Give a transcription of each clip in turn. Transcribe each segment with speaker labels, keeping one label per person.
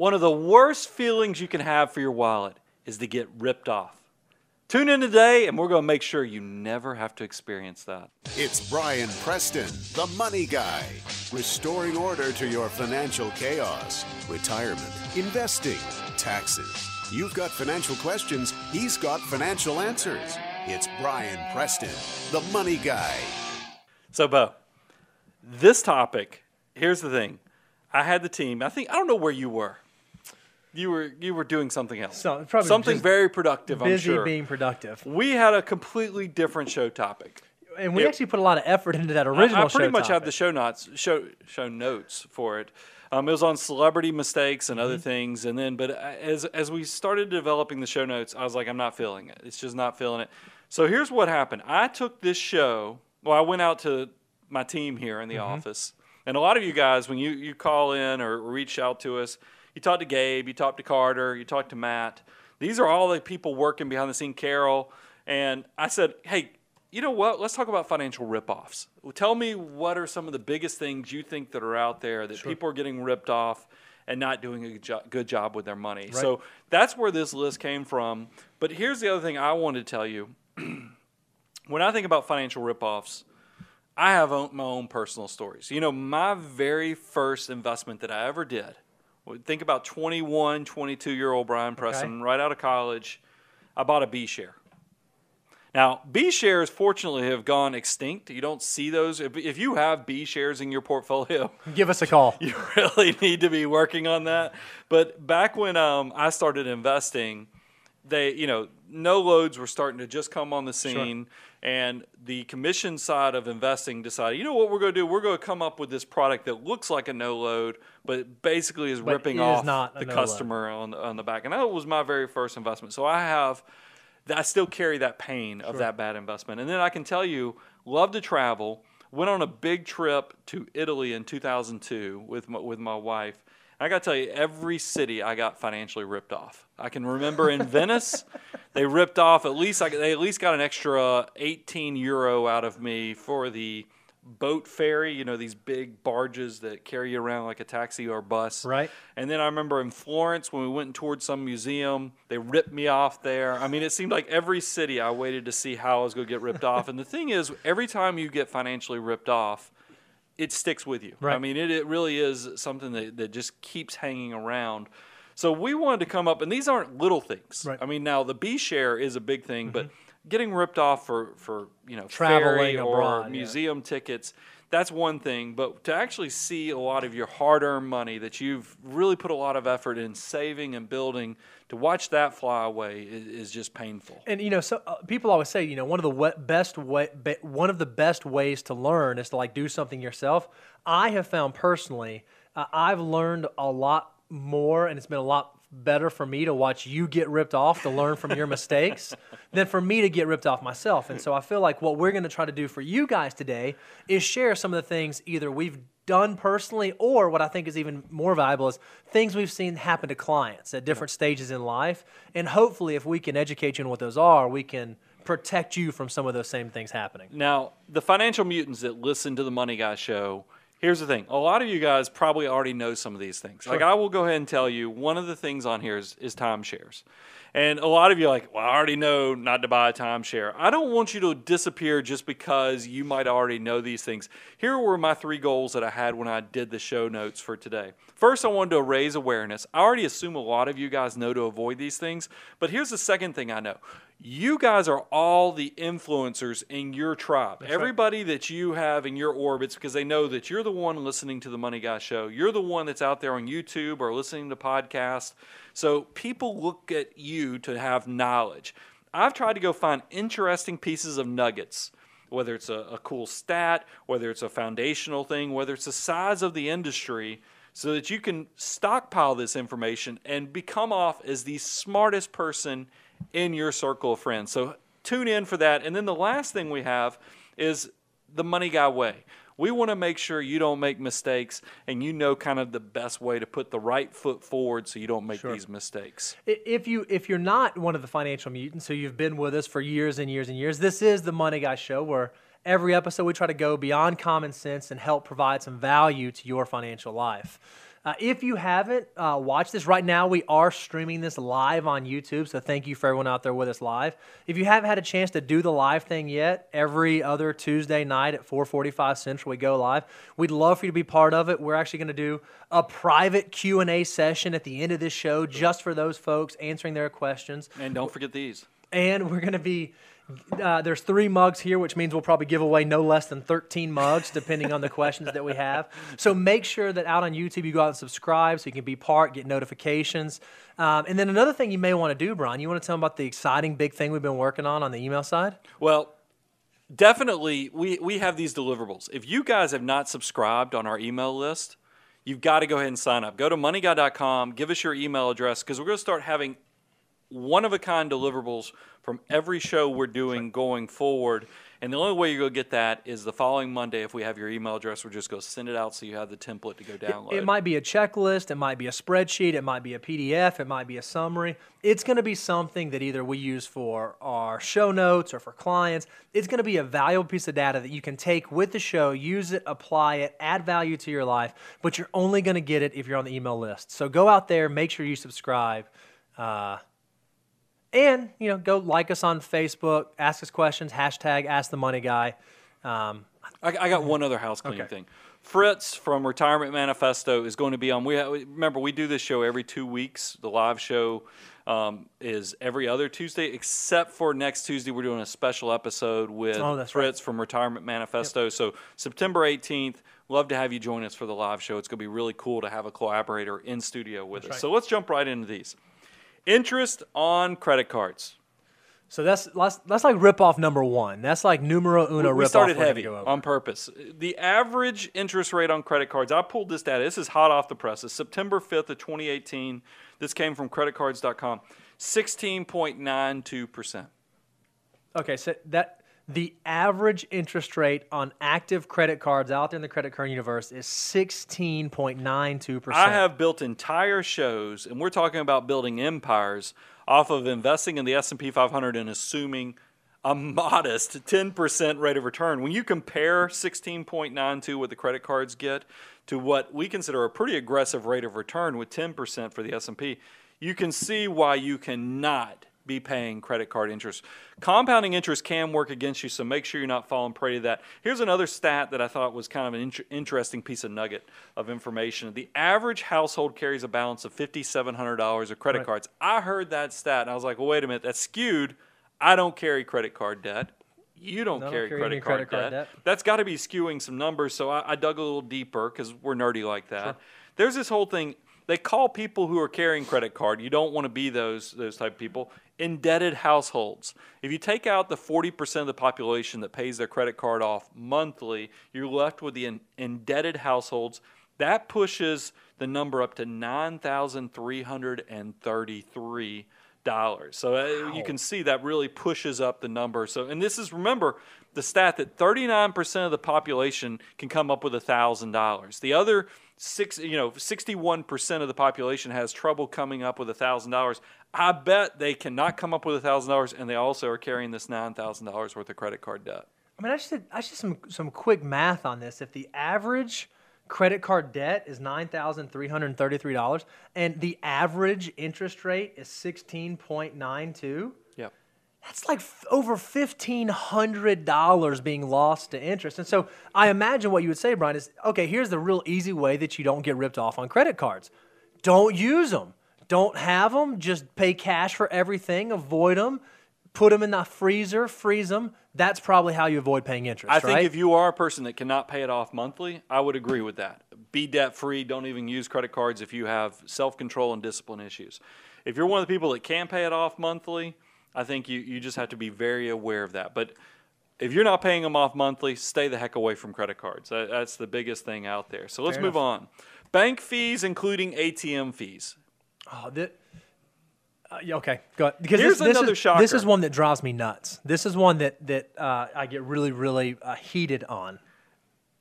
Speaker 1: One of the worst feelings you can have for your wallet is to get ripped off. Tune in today, and we're going to make sure you never have to experience that.
Speaker 2: It's Brian Preston, the money guy, restoring order to your financial chaos, retirement, investing, taxes. You've got financial questions, he's got financial answers. It's Brian Preston, the money guy.
Speaker 1: So, Bo, this topic, here's the thing. I had the team. I think I don't know where you were. You were you were doing something else.
Speaker 3: So, probably
Speaker 1: something very productive. I'm
Speaker 3: Busy
Speaker 1: sure.
Speaker 3: being productive.
Speaker 1: we had a completely different show topic.
Speaker 3: And we
Speaker 1: Yep.
Speaker 3: actually put a lot of effort into that original
Speaker 1: I, pretty
Speaker 3: show
Speaker 1: much have
Speaker 3: topic.
Speaker 1: the show notes show show notes for it. Um, it was on celebrity mistakes and other
Speaker 3: Mm-hmm.
Speaker 1: things, and then but as as we started developing the show notes, I was like, I'm not feeling it. It's just not feeling it. So here's what happened. I took this show. Well, I went out to my team here in the
Speaker 3: Mm-hmm.
Speaker 1: office, and a lot of you guys, when you you call in or reach out to us, you talk to Gabe, you talk to Carter, you talk to Matt. These are all the people working behind the scene. Carol and I said, hey you know what? Let's talk about financial ripoffs. Tell me what are some of the biggest things you think that are out there that people are getting ripped off and not doing a jo- good job with their money. So that's where this list came from. But here's the other thing I wanted to tell you. when I think about financial ripoffs, I have my own personal stories. You know, my very first investment that I ever did, think about 21, 22 year old Brian Preston, right out of college, I bought a B share. Now, B shares fortunately have gone extinct. You don't see those. If, if you have B shares in your portfolio,
Speaker 3: Give us a call.
Speaker 1: you really need to be working on that. But back when um, I started investing, they, you know, no loads were starting to just come on the scene, and the commission side of investing decided, you know what, we're going to do? We're going to come up with this product that looks like a no load, but basically is
Speaker 3: But
Speaker 1: ripping
Speaker 3: is
Speaker 1: off the
Speaker 3: no
Speaker 1: customer on the, on the back. And that was my very first investment. So I have. I still carry that pain of that bad investment. And then I can tell you, love to travel. Went on a big trip to Italy in 2002 with my, with my wife. I got to tell you, every city I got financially ripped off. I can remember in Venice, they ripped off at least I, they at least got an extra 18 euro out of me for the boat ferry. You know these big barges that carry you around like a taxi or bus.
Speaker 3: Right.
Speaker 1: And then I remember in Florence when we went towards some museum, they ripped me off there. I mean, it seemed like every city I waited to see how I was going to get ripped off. And the thing is, every time you get financially ripped off, it sticks with you. I mean, it, it really is something that, that just keeps hanging around. So we wanted to come up, and these aren't little things.
Speaker 3: Right. Mm-hmm.
Speaker 1: I mean, now the B share is a big thing, but getting ripped off for, for you know
Speaker 3: Traveling
Speaker 1: or
Speaker 3: abroad, yeah.
Speaker 1: museum tickets, that's one thing. But to actually see a lot of your hard-earned money that you've really put a lot of effort in saving and building, to watch that fly away is, is just painful.
Speaker 3: And you know, so uh, people always say, you know, one of the best way, be, one of the best ways to learn is to like do something yourself. I have found personally, uh, I've learned a lot more, and it's been a lot better for me to watch you get ripped off to learn from your mistakes than for me to get ripped off myself. And so I feel like what we're going to try to do for you guys today is share some of the things either we've done personally or what I think is even more valuable is things we've seen happen to clients at different stages in life. And hopefully, if we can educate you on what those are, we can protect you from some of those same things happening.
Speaker 1: Now, the financial mutants that listen to the Money Guy show, here's the thing. A lot of you guys probably already know some of these things. Like, I will go ahead and tell you one of the things on here is, is timeshares. And a lot of you are like, well, I already know not to buy a timeshare. I don't want you to disappear just because you might already know these things. Here were my three goals that I had when I did the show notes for today. First, I wanted to raise awareness. I already assume a lot of you guys know to avoid these things, but here's the second thing I know. You guys are all the influencers in your tribe. Everybody that you have in your orbits, because they know that you're the one listening to the Money Guy show. You're the one that's out there on YouTube or listening to podcasts. So people look at you to have knowledge. I've tried to go find interesting pieces of nuggets whether it's a, a cool stat, whether it's a foundational thing, whether it's the size of the industry, so that you can stockpile this information and become off as the smartest person in your circle of friends. So tune in for that. And then the last thing we have is the money guy way. We want to make sure you don't make mistakes and you know kind of the best way to put the right foot forward so you don't make these mistakes.
Speaker 3: If you if you're not one of the financial mutants, so you've been with us for years and years and years, this is the Money Guy Show where every episode we try to go beyond common sense and help provide some value to your financial life. Uh, if you haven't uh, watched this right now, we are streaming this live on YouTube. So thank you for everyone out there with us live. If you haven't had a chance to do the live thing yet, every other Tuesday night at 4:45 Central we go live. We'd love for you to be part of it. We're actually going to do a private Q and A session at the end of this show just for those folks answering their questions.
Speaker 1: And don't forget these.
Speaker 3: And we're going to be uh, there's three mugs here, which means we'll probably give away no less than 13 mugs, depending on the questions that we have. So make sure that out on YouTube you go out and subscribe so you can be part, get notifications. Um, and then another thing you may want to do, Brian, you want to tell them about the exciting big thing we've been working on on the email side?
Speaker 1: Well, definitely, we, we have these deliverables. If you guys have not subscribed on our email list, you've got to go ahead and sign up. Go to moneyguy.com, give us your email address, because we're going to start having one of a kind deliverables from every show we're doing going forward. And the only way you're going to get that is the following Monday. If we have your email address, we're just going to send it out so you have the template to go download.
Speaker 3: It, it might be a checklist, it might be a spreadsheet, it might be a PDF, it might be a summary. It's going to be something that either we use for our show notes or for clients. It's going to be a valuable piece of data that you can take with the show, use it, apply it, add value to your life, but you're only going to get it if you're on the email list. So go out there, make sure you subscribe. Uh, and, you know, go like us on Facebook, ask us questions, hashtag Ask the Money Guy. Um,
Speaker 1: I, I, got one other house cleaning
Speaker 3: Okay.
Speaker 1: thing. Fritz from Retirement Manifesto is going to be on. We remember we do this show every two weeks. The live show um, is every other Tuesday, except for next Tuesday. We're doing a special episode with
Speaker 3: Oh, that's right.
Speaker 1: Fritz from Retirement Manifesto. So September 18th. Love to have you join us for the live show. It's going to be really cool to have a collaborator in studio with us.
Speaker 3: right.
Speaker 1: So let's jump right into these. Interest on credit cards.
Speaker 3: so that's, that's that's like rip off number one. That's like numero uno
Speaker 1: we
Speaker 3: rip
Speaker 1: started
Speaker 3: off.
Speaker 1: heavy on purpose. The average interest rate on credit cards, I pulled this data. This is hot off the presses. September 5th of 2018. This came from creditcards.com. 16.92%.
Speaker 3: Okay, so that the average interest rate on active credit cards out there in the credit card universe is sixteen point nine two percent.
Speaker 1: I have built entire shows, and we're talking about building empires off of investing in the S&P 500 and assuming a modest 10% rate of return. When you compare 16.92 what the credit cards get to what we consider a pretty aggressive rate of return with 10% for the S&P, you can see why you cannot be paying credit card interest. Compounding interest can work against you, so make sure you're not falling prey to that. Here's another stat that I thought was kind of an inter- interesting piece of nugget of information. The average household carries a balance of $5,700 of credit
Speaker 3: Right.
Speaker 1: cards. I heard that stat and I was like, well, wait a minute, that's skewed. I don't carry credit card debt. You don't
Speaker 3: No, don't
Speaker 1: carry,
Speaker 3: carry
Speaker 1: credit, card,
Speaker 3: credit card
Speaker 1: debt.
Speaker 3: debt.
Speaker 1: That's got to be skewing some numbers. So I, I dug a little deeper because we're nerdy like that. There's this whole thing. They call people who are carrying credit card. You don't want to be those those type of people. Indebted households. If you take out the 40% of the population that pays their credit card off monthly, you're left with the in, indebted households. That pushes the number up to nine thousand three hundred and thirty-three dollars. So uh, you can see that really pushes up the number. So, and this is remember the stat that 39% of the population can come up with thousand dollars. The other six you know 61% of the population has trouble coming up with $1000 i bet they cannot come up with $1000 and they also are carrying this $9000 worth of credit card debt.
Speaker 3: I mean i just did i just did some some quick math on this. If the average credit card debt is $9333 and the average interest rate is
Speaker 1: 16.92
Speaker 3: that's like f- over fifteen hundred dollars being lost to interest. And so I imagine what you would say, Brian, is okay. Here's the real easy way that you don't get ripped off on credit cards. Don't use them. Don't have them. Just pay cash for everything. Avoid them. Put them in the freezer. Freeze them. That's probably how you avoid paying interest.
Speaker 1: I think if you are a person that cannot pay it off monthly, I would agree with that. Be debt free. Don't even use credit cards if you have self control and discipline issues. If you're one of the people that can pay it off monthly, I think you, you just have to be very aware of that. But if you're not paying them off monthly, stay the heck away from credit cards. That, that's the biggest thing out there. So let's
Speaker 3: Fair
Speaker 1: move on. Bank fees, including ATM fees.
Speaker 3: Oh, that, uh, yeah, okay, go ahead. Because
Speaker 1: Here's
Speaker 3: this, this
Speaker 1: another
Speaker 3: is,
Speaker 1: shocker.
Speaker 3: This is one that drives me nuts. This is one that that uh, I get really, really uh, heated on.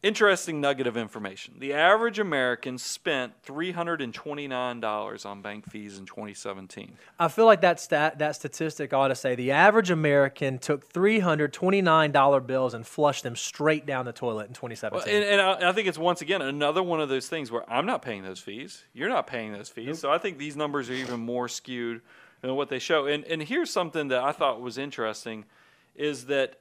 Speaker 1: Interesting nugget of information. The average American spent $329 on bank fees in 2017.
Speaker 3: I feel like that stat, that statistic ought to say the average American took $329 bills and flushed them straight down the toilet in 2017.
Speaker 1: And, and I, I think it's once again another one of those things where I'm not paying those fees. You're not paying those fees. So I think these numbers are even more skewed than what they show. And, and here's something that I thought was interesting is that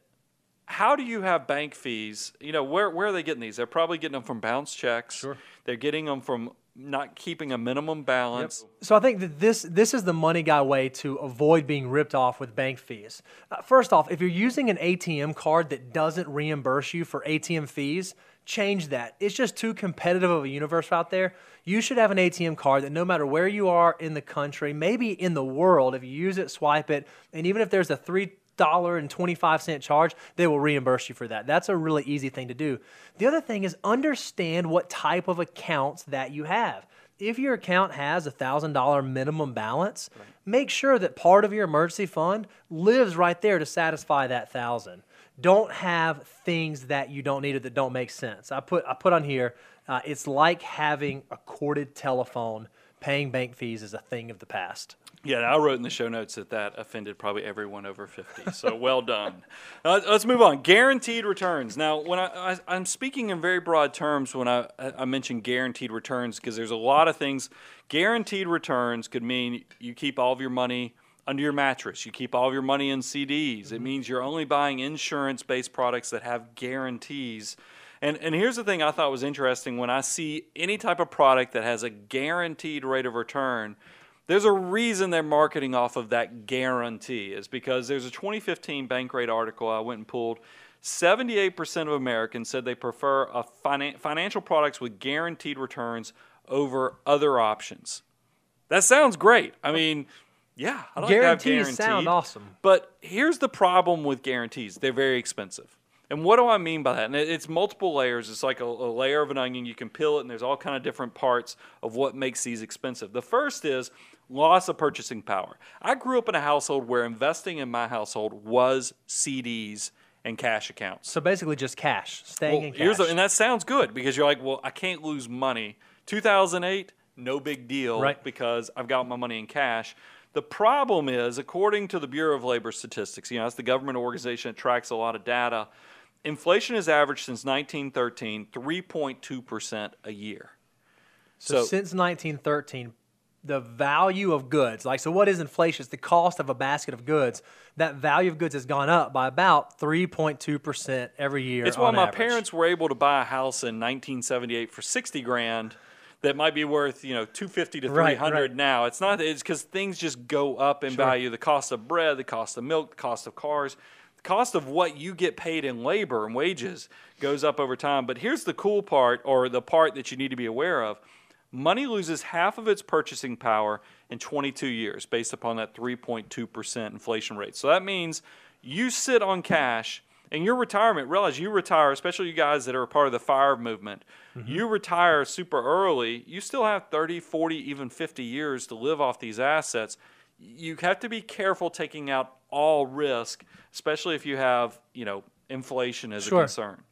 Speaker 1: how do you have bank fees? You know, where, where are they getting these? They're probably getting them from bounce checks.
Speaker 3: Sure.
Speaker 1: They're getting them from not keeping a minimum balance.
Speaker 3: So I think that this this is the money guy way to avoid being ripped off with bank fees. Uh, first off, if you're using an ATM card that doesn't reimburse you for ATM fees, change that. It's just too competitive of a universe out there. You should have an ATM card that no matter where you are in the country, maybe in the world, if you use it, swipe it, and even if there's a three dollar and 25 cent charge, they will reimburse you for that. That's a really easy thing to do. The other thing is understand what type of accounts that you have. If your account has a $1,000 minimum balance, right. make sure that part of your emergency fund lives right there to satisfy that 1000 don't have things that you don't need or that don't make sense. I put I put on here. Uh, it's like having a corded telephone. Paying bank fees is a thing of the past.
Speaker 1: Yeah, I wrote in the show notes that that offended probably everyone over 50. So well done. Uh, let's move on. Guaranteed returns. Now, when I, I am speaking in very broad terms when I I mention guaranteed returns because there's a lot of things. Guaranteed returns could mean you keep all of your money under your mattress. You keep all of your money in CDs. Mm-hmm. It means you're only buying insurance-based products that have guarantees. And, and here's the thing I thought was interesting when I see any type of product that has a guaranteed rate of return – there's a reason they're marketing off of that guarantee, is because there's a 2015 Bankrate article I went and pulled. 78% of Americans said they prefer a finan- financial products with guaranteed returns over other options. That sounds great. I mean, yeah, I
Speaker 3: like guarantees guaranteed, sound awesome.
Speaker 1: But here's the problem with guarantees: they're very expensive. And what do I mean by that? And it's multiple layers. It's like a, a, layer of an onion. You can peel it, and there's all kind of different parts of what makes these expensive. The first is loss of purchasing power. I grew up in a household where investing in my household was CDs and cash accounts.
Speaker 3: So basically, just cash, staying
Speaker 1: well,
Speaker 3: in cash.
Speaker 1: And that sounds good because you're like, well, I can't lose money. 2008, no big deal
Speaker 3: right.
Speaker 1: because I've got my money in cash. The problem is, according to the Bureau of Labor Statistics, you know, that's the government organization that tracks a lot of data. Inflation has averaged since 1913 3.2% a year.
Speaker 3: So, so since 1913, the value of goods. Like, so what is inflation? It's the cost of a basket of goods. That value of goods has gone up by about 3.2% every year.
Speaker 1: It's why my
Speaker 3: average.
Speaker 1: parents were able to buy a house in 1978 for 60 grand that might be worth, you know, 250 to 300 right, right. now. It's not, it's because things just go up in sure. value. The cost of bread, the cost of milk, the cost of cars, the cost of what you get paid in labor and wages goes up over time. But here's the cool part, or the part that you need to be aware of money loses half of its purchasing power in 22 years based upon that 3.2% inflation rate. So that means you sit on cash in your retirement, realize you retire, especially you guys that are a part of the fire movement, mm-hmm. you retire super early, you still have 30, 40, even 50 years to live off these assets. You have to be careful taking out all risk, especially if you have, you know, inflation as
Speaker 3: sure.
Speaker 1: a concern.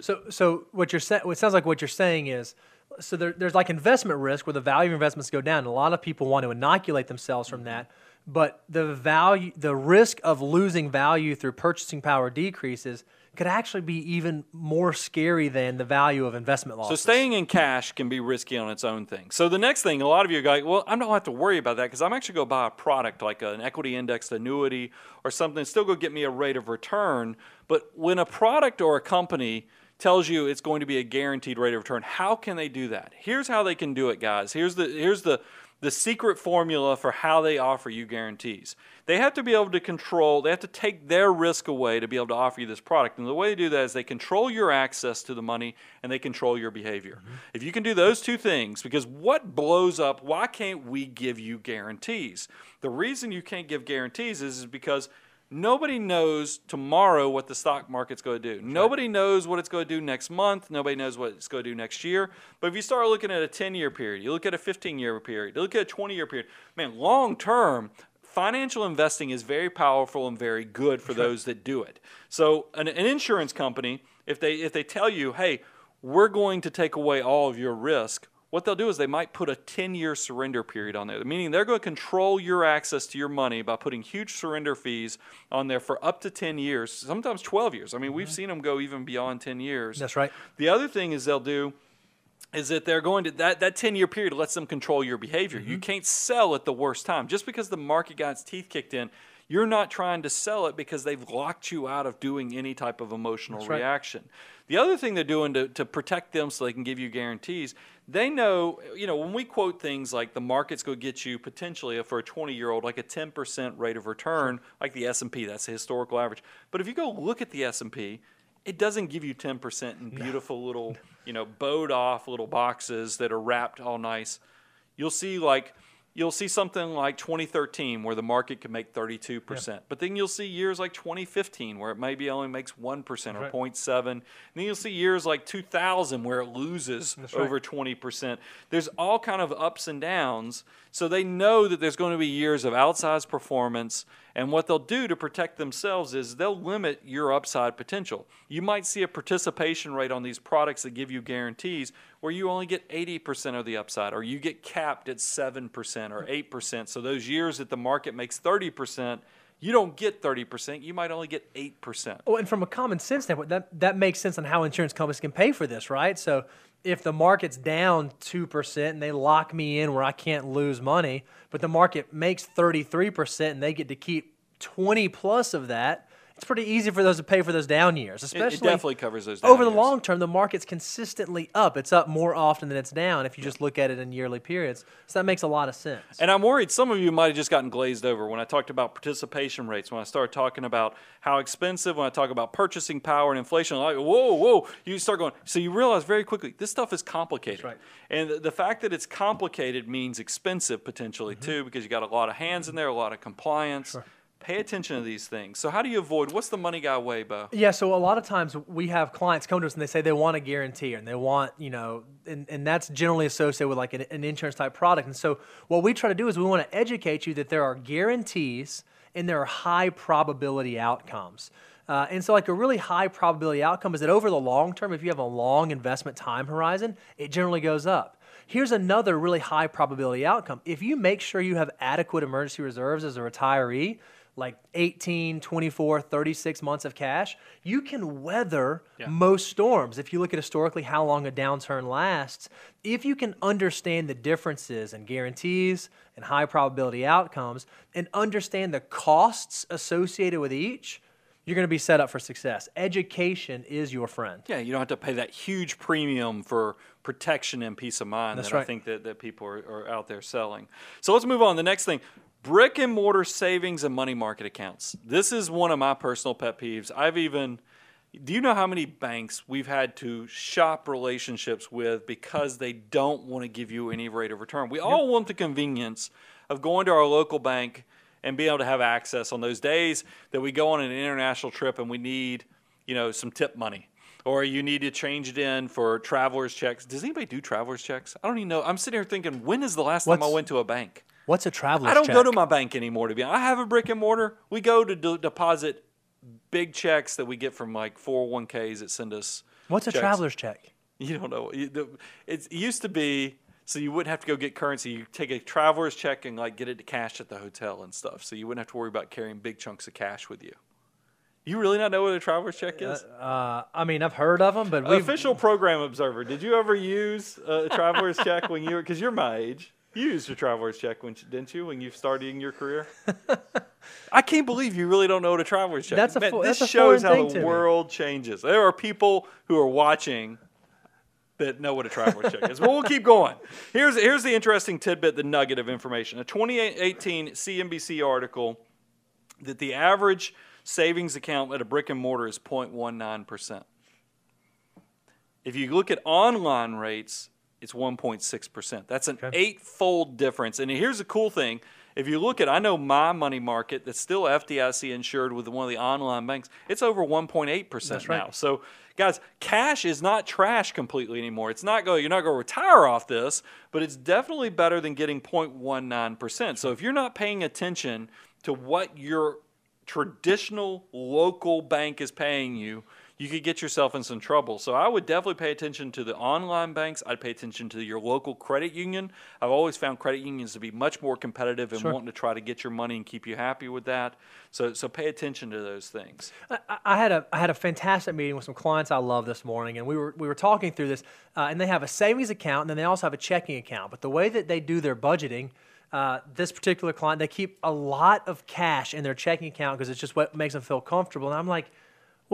Speaker 3: So, so what you're saying, it sounds like what you're saying is so there, there's like investment risk where the value of investments go down. And a lot of people want to inoculate themselves from that. But the value, the risk of losing value through purchasing power decreases could actually be even more scary than the value of investment losses.
Speaker 1: So staying in cash can be risky on its own thing. So the next thing, a lot of you are like, well, I don't have to worry about that because I'm actually going to buy a product like an equity indexed annuity or something still going to get me a rate of return. But when a product or a company – tells you it's going to be a guaranteed rate of return. How can they do that? Here's how they can do it, guys. Here's the here's the the secret formula for how they offer you guarantees. They have to be able to control, they have to take their risk away to be able to offer you this product. And the way they do that is they control your access to the money and they control your behavior. Mm-hmm. If you can do those two things, because what blows up, why can't we give you guarantees? The reason you can't give guarantees is, is because Nobody knows tomorrow what the stock market's going to do. Nobody knows what it's going to do next month. Nobody knows what it's going to do next year. But if you start looking at a 10 year period, you look at a 15 year period, you look at a 20 year period, man, long term, financial investing is very powerful and very good for those that do it. So, an, an insurance company, if they, if they tell you, hey, we're going to take away all of your risk. What they'll do is they might put a 10 year surrender period on there, meaning they're going to control your access to your money by putting huge surrender fees on there for up to 10 years, sometimes 12 years. I mean, we've mm-hmm. seen them go even beyond 10 years.
Speaker 3: That's right.
Speaker 1: The other thing is they'll do is that they're going to that that 10 year period lets them control your behavior. You mm-hmm. can't sell at the worst time. Just because the market got its teeth kicked in, you're not trying to sell it because they've locked you out of doing any type of emotional
Speaker 3: right.
Speaker 1: reaction. The other thing they're doing to, to protect them so they can give you guarantees, they know, you know, when we quote things like the market's going to get you potentially for a 20 year old like a 10% rate of return, like the S&P, that's the historical average. But if you go look at the S&P, it doesn't give you 10% in beautiful little, you know, bowed off little boxes that are wrapped all nice. You'll see like you'll see something like 2013 where the market can make 32%. But then you'll see years like 2015 where it maybe only makes 1% or
Speaker 3: right.
Speaker 1: 0.7. And then you'll see years like 2000 where it loses
Speaker 3: right.
Speaker 1: over 20%. There's all kind of ups and downs. So they know that there's going to be years of outsized performance and what they'll do to protect themselves is they'll limit your upside potential. You might see a participation rate on these products that give you guarantees where you only get 80% of the upside, or you get capped at 7% or 8%. So those years that the market makes 30%, you don't get 30%, you might only get 8%.
Speaker 3: Oh, and from a common sense standpoint, that, that makes sense on how insurance companies can pay for this, right? So if the market's down 2% and they lock me in where I can't lose money, but the market makes 33% and they get to keep 20 plus of that, it's pretty easy for those to pay for those down years, especially
Speaker 1: it definitely covers those down
Speaker 3: over the
Speaker 1: years.
Speaker 3: long term, the market's consistently up. It's up more often than it's down if you just look at it in yearly periods. So that makes a lot of sense.
Speaker 1: And I'm worried some of you might have just gotten glazed over when I talked about participation rates, when I started talking about how expensive, when I talk about purchasing power and inflation. Like, whoa, whoa, you start going. So you realize very quickly this stuff is complicated.
Speaker 3: right.
Speaker 1: And the, the fact that it's complicated means expensive potentially
Speaker 3: Mm-hmm.
Speaker 1: too, because you got a lot of hands in there, a lot of compliance. Pay attention to these things. So how do you avoid? What's the money guy way, Bo?
Speaker 3: Yeah, so a lot of times we have clients come to us and they say they want a guarantee and they want, you know, and, and that's generally associated with like an, an insurance type product. And so what we try to do is we want to educate you that there are guarantees and there are high probability outcomes. Uh, and so, like a really high probability outcome is that over the long term, if you have a long investment time horizon, it generally goes up. Here's another really high probability outcome. If you make sure you have adequate emergency reserves as a retiree, like 18, 24, 36 months of cash, you can weather most storms. If you look at historically how long a downturn lasts, if you can understand the differences in guarantees and high probability outcomes and understand the costs associated with each, you're going to be set up for success. Education is your friend.
Speaker 1: Yeah, you don't have to pay that huge premium for protection and peace of mind
Speaker 3: That's
Speaker 1: that I think that, that people are, are out there selling. So let's move on. The next thing brick and mortar savings and money market accounts. This is one of my personal pet peeves. I've even, do you know how many banks we've had to shop relationships with because they don't want to give you any rate of return? We all want the convenience of going to our local bank and being able to have access on those days that we go on an international trip and we need, you know, some tip money. Or you need to change it in for traveler's checks. Does anybody do traveler's checks? I don't even know. I'm sitting here thinking, when is the last time I went to a bank?
Speaker 3: What's a traveler's check?
Speaker 1: I don't
Speaker 3: check?
Speaker 1: go to my bank anymore. To be honest, I have a brick and mortar. We go to de- deposit big checks that we get from like 401ks that send us.
Speaker 3: What's a traveler's check?
Speaker 1: You don't know. You- the- It's, it used to be so you wouldn't have to go get currency. You take a traveler's check and like get it to cash at the hotel and stuff. So you wouldn't have to worry about carrying big chunks of cash with you. You really not know what a traveler's check is?
Speaker 3: Uh, I mean, I've heard of them, but
Speaker 1: Official program observer. Did you ever use a traveler's check when you were? Because you're my age. You used a traveler's check, when, didn't you, when you started in your career? I can't believe you really don't know what a traveler's check.
Speaker 3: That's a
Speaker 1: Man,
Speaker 3: fo-
Speaker 1: this
Speaker 3: that's a
Speaker 1: shows how
Speaker 3: thing to
Speaker 1: the
Speaker 3: me.
Speaker 1: world changes. There are people who are watching that know what a traveler's check is. Well, we'll keep going. Here's here's the interesting tidbit, the nugget of information. A 2018 CNBC article that the average savings account at a brick and mortar is 0.19 percent. If you look at online rates, it's 1.6%. That's an eight-fold difference. And here's the cool thing. If you look at, I know my money market that's still FDIC insured with one of the online banks, it's over 1.8%
Speaker 3: That's
Speaker 1: now.
Speaker 3: right.
Speaker 1: So, guys, cash is not trash completely anymore. It's not go, you're not going to retire off this, but it's definitely better than getting 0.19%. So, if you're not paying attention to what your traditional local bank is paying you, you could get yourself in some trouble. So I would definitely pay attention to the online banks. I'd pay attention to your local credit union. I've always found credit unions to be much more competitive and
Speaker 3: Sure.
Speaker 1: wanting to try to get your money and keep you happy with that. So so pay attention to those things.
Speaker 3: I, I had a I had a fantastic meeting with some clients I love this morning, and we were we were talking through this. Uh, and they have a savings account, and then they also have a checking account. But the way that they do their budgeting, uh, this particular client, they keep a lot of cash in their checking account because it's just what makes them feel comfortable. And I'm like,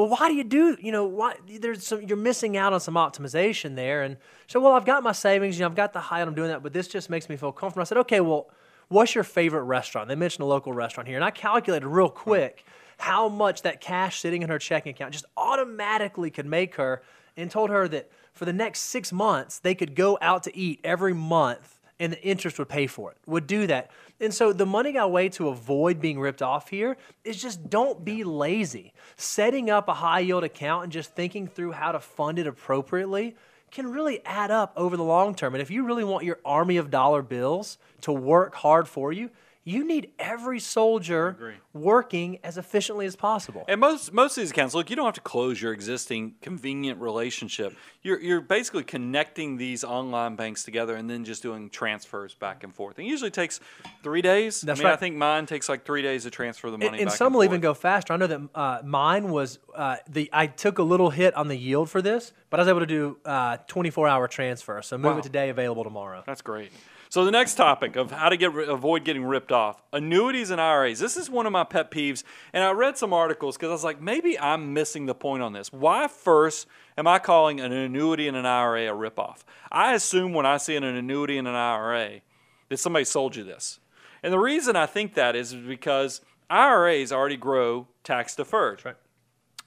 Speaker 3: well, why do you do? You know, why there's some you're missing out on some optimization there. And so, well, I've got my savings, you know, I've got the height, I'm doing that, but this just makes me feel comfortable. I said, okay, well, what's your favorite restaurant? They mentioned a local restaurant here, and I calculated real hmm. quick how much that cash sitting in her checking account just automatically could make her, and told her that for the next six months they could go out to eat every month and the interest would pay for it, would do that. And so the money guy way to avoid being ripped off here is just don't be lazy. Setting up a high yield account and just thinking through how to fund it appropriately can really add up over the long term. And if you really want your army of dollar bills to work hard for you, you need every soldier working as efficiently as possible.
Speaker 1: And most most of these accounts, look, you don't have to close your existing convenient relationship. You're you're basically connecting these online banks together and then just doing transfers back and forth. It usually takes three days.
Speaker 3: That's
Speaker 1: I mean, I think mine takes like three days to transfer the money.
Speaker 3: And, and
Speaker 1: back
Speaker 3: some
Speaker 1: and
Speaker 3: will even go faster. I know that uh, mine was uh, the. I took a little hit on the yield for this, but I was able to do uh, 24 hour transfer. So move
Speaker 1: Wow.
Speaker 3: it today, available tomorrow.
Speaker 1: That's great. So the next topic of how to get avoid getting ripped off: annuities and IRAs. This is one of my pet peeves, and I read some articles because I was like, maybe I'm missing the point on this. Why first am I calling an annuity and an IRA a ripoff? I assume when I see an annuity and an IRA that somebody sold you this, and the reason I think that is because IRAs already grow tax deferred
Speaker 3: right.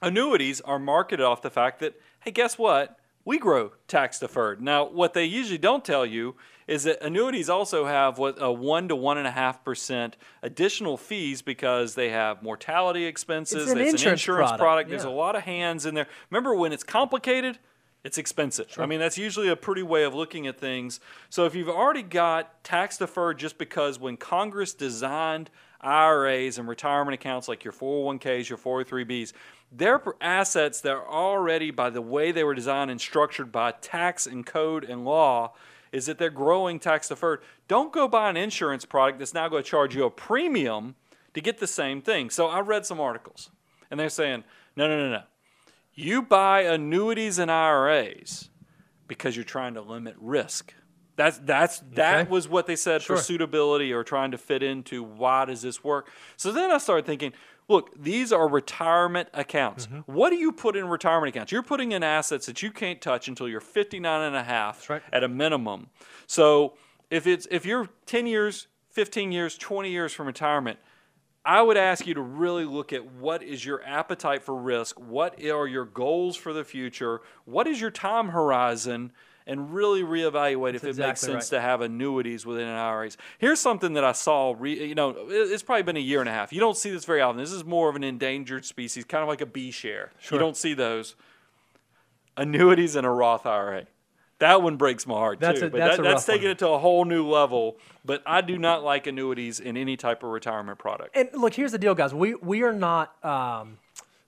Speaker 1: annuities are marketed off the fact that, hey, guess what? We grow tax deferred. Now, what they usually don't tell you is that annuities also have what a one to one and a half percent additional fees because they have mortality expenses.
Speaker 3: It's an insurance
Speaker 1: product.
Speaker 3: product,
Speaker 1: There's a lot of hands in there. Remember, when it's complicated, it's expensive. I mean, that's usually a pretty way of looking at things. So if you've already got tax deferred just because when Congress designed IRAs and retirement accounts like your 401ks, your 403bs, they're assets that are already, by the way they were designed and structured by tax and code and law, is that they're growing tax deferred. Don't go buy an insurance product that's now going to charge you a premium to get the same thing. So I read some articles, and they're saying, no, no, no, no. You buy annuities and IRAs because you're trying to limit risk. That's that's that
Speaker 3: Okay.
Speaker 1: was what they said
Speaker 3: Sure.
Speaker 1: for suitability or trying to fit into why does this work. So then I started thinking, look, these are retirement accounts.
Speaker 3: Mm-hmm.
Speaker 1: What do you put in retirement accounts? You're putting in assets that you can't touch until you're 59 and a half
Speaker 3: right.
Speaker 1: at a minimum. So if it's if you're 10 years, 15 years, 20 years from retirement, I would ask you to really look at what is your appetite for risk, what are your goals for the future, what is your time horizon, and really reevaluate if it makes sense
Speaker 3: right.
Speaker 1: to have annuities within an IRAs. Here's something that I saw. Re, you know, it's probably been a year and a half. You don't see this very often. This is more of an endangered species, kind of like a B share. Sure. You don't see those annuities in a Roth IRA. That one breaks my heart
Speaker 3: That's
Speaker 1: too.
Speaker 3: a-
Speaker 1: but
Speaker 3: that's
Speaker 1: that, that's
Speaker 3: rough one.
Speaker 1: taking it to a whole new level. But I do not like annuities in any type of retirement product.
Speaker 3: And look, here's the deal, guys. We we are not um,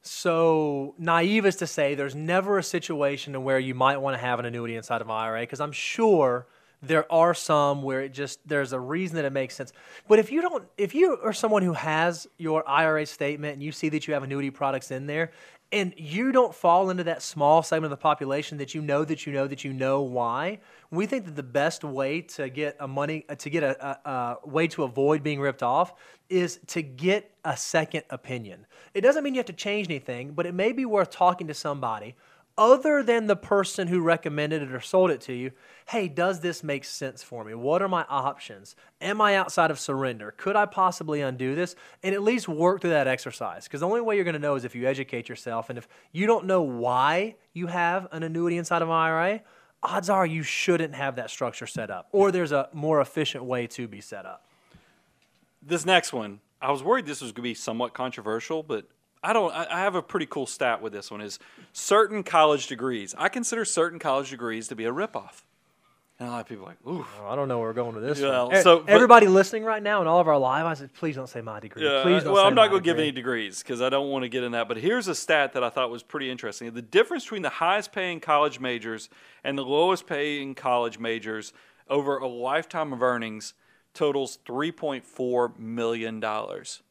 Speaker 3: so naive as to say there's never a situation where you might want to have an annuity inside of an IRA because I'm sure there are some where it just there's a reason that it makes sense. But if you don't, if you are someone who has your IRA statement and you see that you have annuity products in there. And you don't fall into that small segment of the population that you know that you know that you know why. We think that the best way to get a money uh, to get a, a, a way to avoid being ripped off is to get a second opinion. It doesn't mean you have to change anything, but it may be worth talking to somebody other than the person who recommended it or sold it to you. Hey, does this make sense for me? What are my options? Am I outside of surrender? Could I possibly undo this? And at least work through that exercise. Because the only way you're going to know is if you educate yourself. And if you don't know why you have an annuity inside of an IRA, odds are you shouldn't have that structure set up. Or there's a more efficient way to be set up.
Speaker 1: This next one, I was worried this was going to be somewhat controversial, but I don't. I have a pretty cool stat with this one. Is certain college degrees. I consider certain college degrees to be a ripoff. And a lot of people are like, ooh.
Speaker 3: Oh, I don't know where we're going with this.
Speaker 1: Yeah,
Speaker 3: one. E- eh,
Speaker 1: so- but-
Speaker 3: everybody listening right now and all of our live, I said, please don't say my degree.
Speaker 1: Yeah,
Speaker 3: please
Speaker 1: well, I'm not going to give any degrees because I don't want to get in that. But here's a stat that I thought was pretty interesting: the difference between the highest paying college majors and the lowest paying college majors over a lifetime of earnings totals 3.4 million dollars.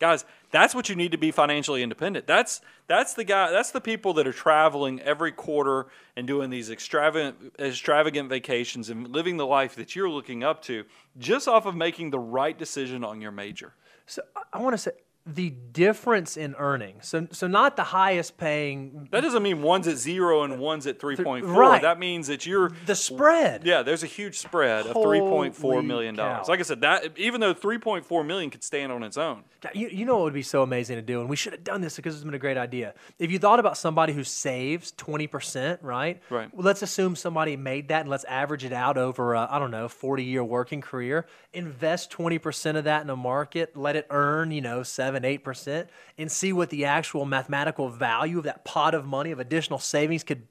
Speaker 1: Guys, that's what you need to be financially independent. That's that's the guy. That's the people that are traveling every quarter and doing these extravagant extravagant vacations and living the life that you're looking up to, just off of making the right decision on your major.
Speaker 3: So I want to say the difference in earnings. So, so not the highest paying,
Speaker 1: That doesn't mean one's at zero and one's at three point four.
Speaker 3: right.
Speaker 1: That means that you're
Speaker 3: the spread.
Speaker 1: yeah. There's a huge spread of three point four million dollars. Like I said, that even though three point four million could stand on its own,
Speaker 3: You, you know what would be so amazing to do, and we should have done this because it's been a great idea. If you thought about somebody who saves twenty percent, right?
Speaker 1: Right.
Speaker 3: Well, let's assume somebody made that, and let's average it out over I I don't know forty year working career. Invest twenty percent of that in a market, let it earn you know seven eight percent, and see what the actual mathematical value of that pot of money of additional savings could.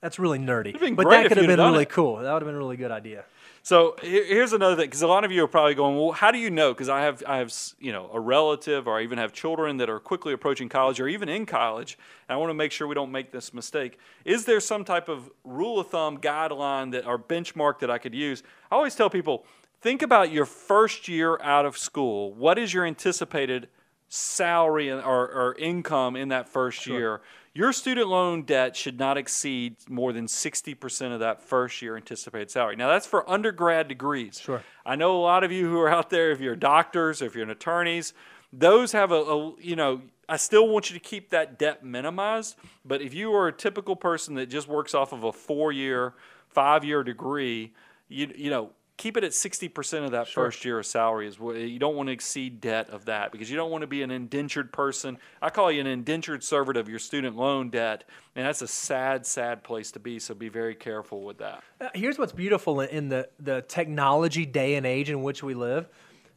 Speaker 3: That's really nerdy, but that could have been really
Speaker 1: it.
Speaker 3: cool. That would have been a really good idea.
Speaker 1: So here's another thing, because a lot of you are probably going, "Well, how do you know?" Because I have, I have, you know, a relative, or I even have children that are quickly approaching college, or even in college. And I want to make sure we don't make this mistake. Is there some type of rule of thumb, guideline that or benchmark that I could use? I always tell people, think about your first year out of school. What is your anticipated salary or, or income in that first year? Your student loan debt should not exceed more than 60% of that first year anticipated salary. Now, that's for undergrad degrees.
Speaker 3: Sure.
Speaker 1: I know a lot of you who are out there, if you're doctors, or if you're attorneys, those have a, a you know, I still want you to keep that debt minimized. But if you are a typical person that just works off of a four year, five year degree, you, you know, keep it at 60% of that first year of salary is what you don't want to exceed debt of that because you don't want to be an indentured person i call you an indentured servant of your student loan debt and that's a sad sad place to be so be very careful with that
Speaker 3: Uh, Here's what's beautiful in- the, the technology day and age in which we live.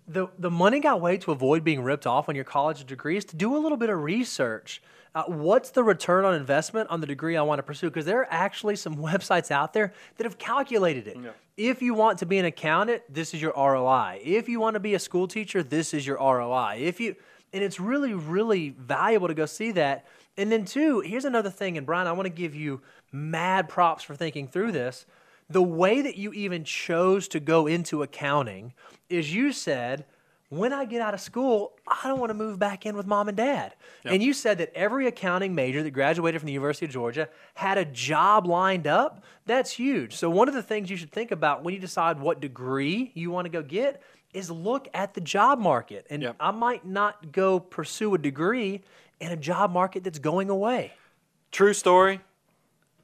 Speaker 3: The, the money guy way to avoid being ripped off on your college degree is to do a little bit of research. Uh, what's the return on investment on the degree I want to pursue? Because there are actually some websites out there that have calculated it. If you want to be an accountant, this is your ROI. If you want to be a school teacher, this is your ROI. If you and it's really, really valuable to go see that. And then two, here's another thing, and Brian, I want to give you mad props for thinking through this. The way that you even chose to go into accounting is you said, when I get out of school, I don't want to move back in with mom and dad. And you said that every accounting major that graduated from the University of Georgia had a job lined up. That's huge. So, one of the things you should think about when you decide what degree you want to go get is look at the job market. And
Speaker 1: Yep.
Speaker 3: I might not go pursue a degree in a job market that's going away.
Speaker 1: True story.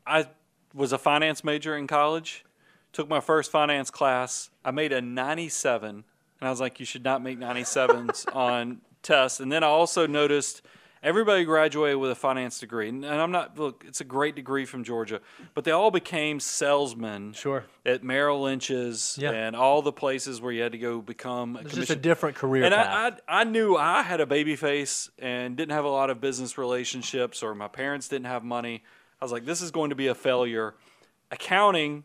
Speaker 1: I was a finance major in college. Took my first finance class. I made a 97, and I was like, "You should not make 97s on tests." And then I also noticed everybody graduated with a finance degree, and and I'm not look. It's a great degree from Georgia, but they all became salesmen.
Speaker 3: Sure.
Speaker 1: At Merrill Lynch's
Speaker 3: Yeah.
Speaker 1: and all the places where you had to go become a
Speaker 3: It's just a different career
Speaker 1: and
Speaker 3: path.
Speaker 1: I, I, I knew I had a baby face and didn't have a lot of business relationships, or my parents didn't have money. I was like, this is going to be a failure. Accounting,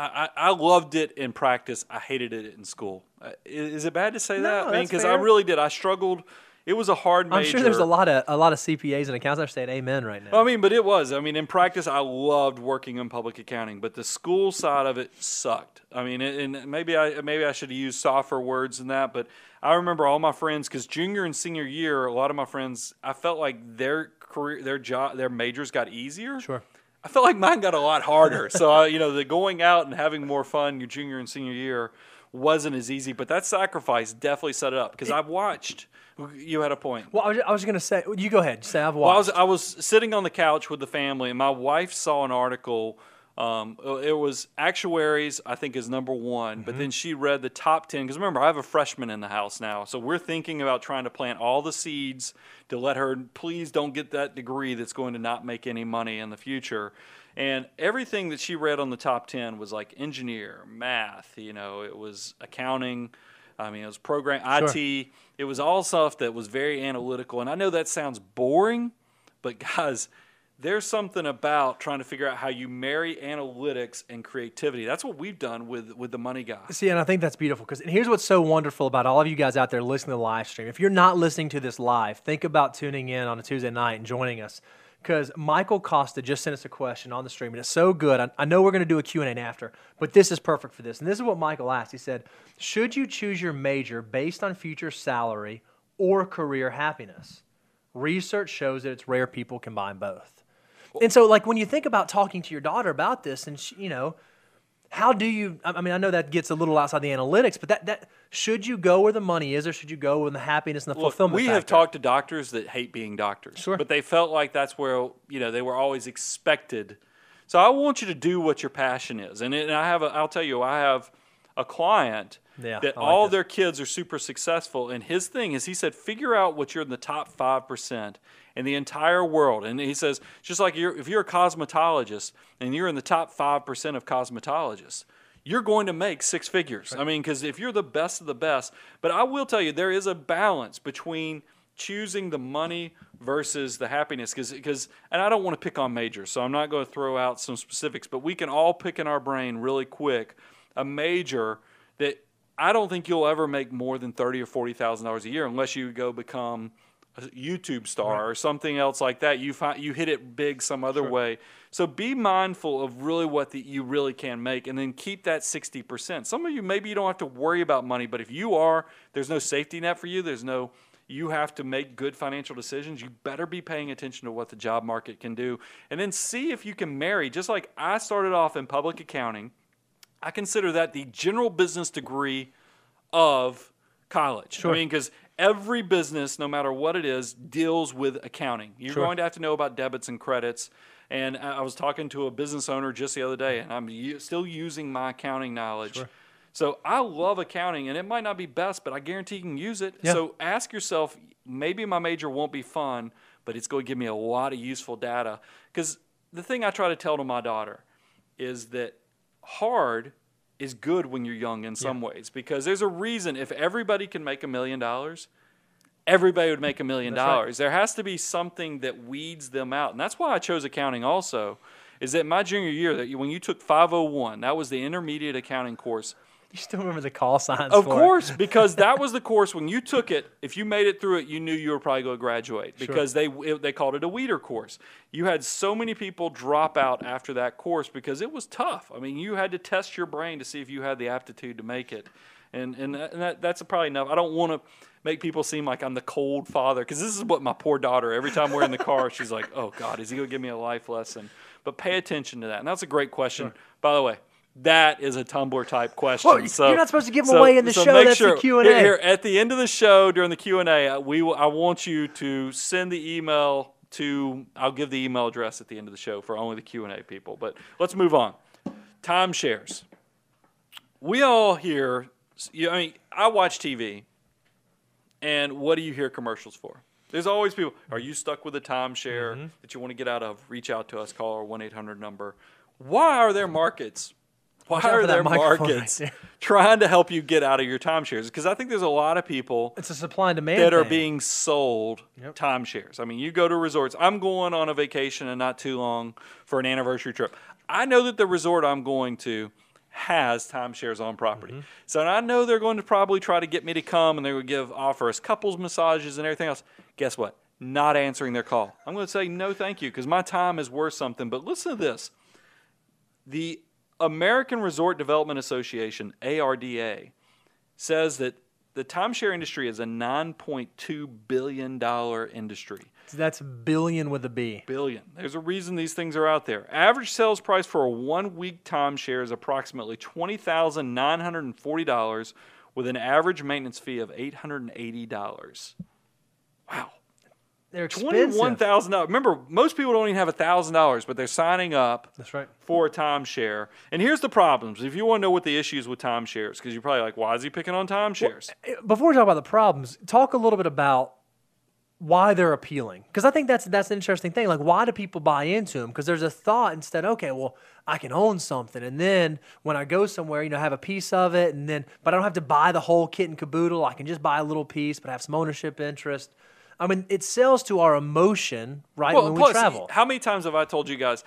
Speaker 1: I, I, loved it in practice. I hated it in school. Uh, is, is it bad to say
Speaker 3: No,
Speaker 1: that? I mean, because I really did. I struggled. It was a hard major.
Speaker 3: I'm sure there's a lot of a lot of CPAs and accountants that are saying amen right now.
Speaker 1: I mean, but it was. I mean, in practice, I loved working in public accounting, but the school side of it sucked. I mean, and and maybe I maybe I should have used softer words than that, but I remember all my friends because junior and senior year, a lot of my friends, I felt like their career, their job, their majors got easier.
Speaker 3: Sure.
Speaker 1: I felt like mine got a lot harder. so I, you know, the going out and having more fun your junior and senior year wasn't as easy, but that sacrifice definitely set it up because I've watched. You had a point.
Speaker 3: Well, I was, I was going to say, you go ahead. Say I've
Speaker 1: Well, I was
Speaker 3: watched.
Speaker 1: I was sitting on the couch with the family, and my wife saw an article. Um, it was actuaries, I think, is number one. But then she read the top ten because remember, I have a freshman in the house now, so we're thinking about trying to plant all the seeds to let her. Please don't get that degree that's going to not make any money in the future. And everything that she read on the top ten was like engineer, math. You know, it was accounting. I mean, it was program IT. It was all stuff that was very analytical. And I know that sounds boring, but guys, there's something about trying to figure out how you marry analytics and creativity. That's what we've done with with the money guy.
Speaker 3: See, and I think that's beautiful because here's what's so wonderful about all of you guys out there listening to the live stream. If you're not listening to this live, think about tuning in on a Tuesday night and joining us because Michael Costa just sent us a question on the stream, and it's so good. I, I know we're going to do a Q&A after, but this is perfect for this. And this is what Michael asked. He said, should you choose your major based on future salary or career happiness? Research shows that it's rare people combine both. And so, like, when you think about talking to your daughter about this, and she, you know, how do you? I mean, I know that gets a little outside the analytics, but that that should you go where the money is, or should you go where the happiness and the
Speaker 1: Look,
Speaker 3: fulfillment?
Speaker 1: we have talked to doctors that hate being doctors,
Speaker 3: Sure.
Speaker 1: but they felt like that's where you know they were always expected. So I want you to do what your passion is, and, it, and I have. A, I'll tell you, I have a client
Speaker 3: Yeah,
Speaker 1: that
Speaker 3: like
Speaker 1: all
Speaker 3: this.
Speaker 1: their kids are super successful, and his thing is he said, figure out what you're in the top five percent in the entire world, and he says just like you're, if you're a cosmetologist and you're in the top five percent of cosmetologists you're going to make six figures. I mean, because if you're the best of the best, but I will tell you, there is a balance between choosing the money versus the happiness. Because, and I don't want to pick on majors, so I'm not going to throw out some specifics, but we can all pick in our brain really quick a major that I don't think you'll ever make more than thirty or forty thousand dollars a year unless you go become YouTube star or something else like that. You find you hit it big some other way. So be mindful of really what the, you really can make, and then keep that sixty percent. Some of you maybe you don't have to worry about money, but if you are, there's no safety net for you. There's no you have to make good financial decisions. You better be paying attention to what the job market can do, and then see if you can marry. Just like I started off in public accounting, I consider that the general business degree of college. I mean, because every business, no matter what it is, deals with accounting. You're going to have to know about debits and credits. And I was talking to a business owner just the other day, and I'm still using my accounting knowledge. So I love accounting, and it might not be best, but I guarantee you can use it.
Speaker 3: Yeah.
Speaker 1: So ask yourself, maybe my major won't be fun, but it's going to give me a lot of useful data. Because the thing I try to tell to my daughter is that hard is good when you're young in some ways because there's a reason if everybody can make a million dollars everybody would make a million dollars. There has to be something that weeds them out and that's why i chose accounting also is that my junior year that when you took 501 that was the intermediate accounting course
Speaker 3: You still remember the call signs?
Speaker 1: of course, because that was the course when you took it. If you made it through it, you knew you were probably going to graduate because they it, they called it a weeder course. You had so many people drop out after that course because it was tough. I mean, you had to test your brain to see if you had the aptitude to make it, and and, that, and that, that's probably enough. I don't want to make people seem like I'm the cold father because this is what my poor daughter. Every time we're in the car, she's like, "Oh God, is he going to give me a life lesson?" But pay attention to that, and that's a great question. By the way. That is a tumbler type question.
Speaker 3: Well,
Speaker 1: so
Speaker 3: you're not supposed to give 'em away in the show.
Speaker 1: make
Speaker 3: That's the Q&A.
Speaker 1: Here, here, at the end of the show during the Q and A, uh, we will- I want you to send the email to. I'll give the email address at the end of the show for only the Q and A people. But let's move on. Timeshares. We all hear. I mean, I watch TV, and what do you hear commercials for? There's always people. Are you stuck with a timeshare
Speaker 3: Mm-hmm.
Speaker 1: that you want to get out of? Reach out to us. Call our one eight hundred number. Why are there markets? Why
Speaker 3: Watch
Speaker 1: are there
Speaker 3: right
Speaker 1: markets
Speaker 3: there.
Speaker 1: trying to help you get out of your timeshares? Because I think there's a lot of people
Speaker 3: It's a supply and demand
Speaker 1: that are being sold timeshares. I mean, you go to resorts. I'm going on a vacation and not too long for an anniversary trip. I know that the resort I'm going to has timeshares on property.
Speaker 3: Mm-hmm.
Speaker 1: So I know they're going to probably try to get me to come and they would give offer us couples massages and everything else. Guess what? Not answering their call. I'm going to say no thank you because my time is worth something. But listen to this. The American Resort Development Association, ARDA, says that the timeshare industry is a $9.2 billion industry.
Speaker 3: That's billion with a B.
Speaker 1: Billion. There's a reason these things are out there. Average sales price for a one week timeshare is approximately $20,940 with an average maintenance fee of $880. Wow.
Speaker 3: They're expensive.
Speaker 1: Twenty-one thousand dollars. Remember, most people don't even have thousand dollars, but they're signing up
Speaker 3: That's right.
Speaker 1: for a timeshare. And here's the problems. If you want to know what the issues with timeshares, because you're probably like, why is he picking on timeshares?
Speaker 3: Eh, before we talk about the problems, talk a little bit about why they're appealing. Because I think that's that's an interesting thing. Like, why do people buy into them? Because there's a thought instead. Okay, well, I can own something, and then when I go somewhere, you know, have a piece of it, and then, but I don't have to buy the whole kit and caboodle. I can just buy a little piece, but have some ownership interest. I mean, it sells to our emotion, right?
Speaker 1: Well,
Speaker 3: when
Speaker 1: plus,
Speaker 3: we travel.
Speaker 1: how many times have I told you guys,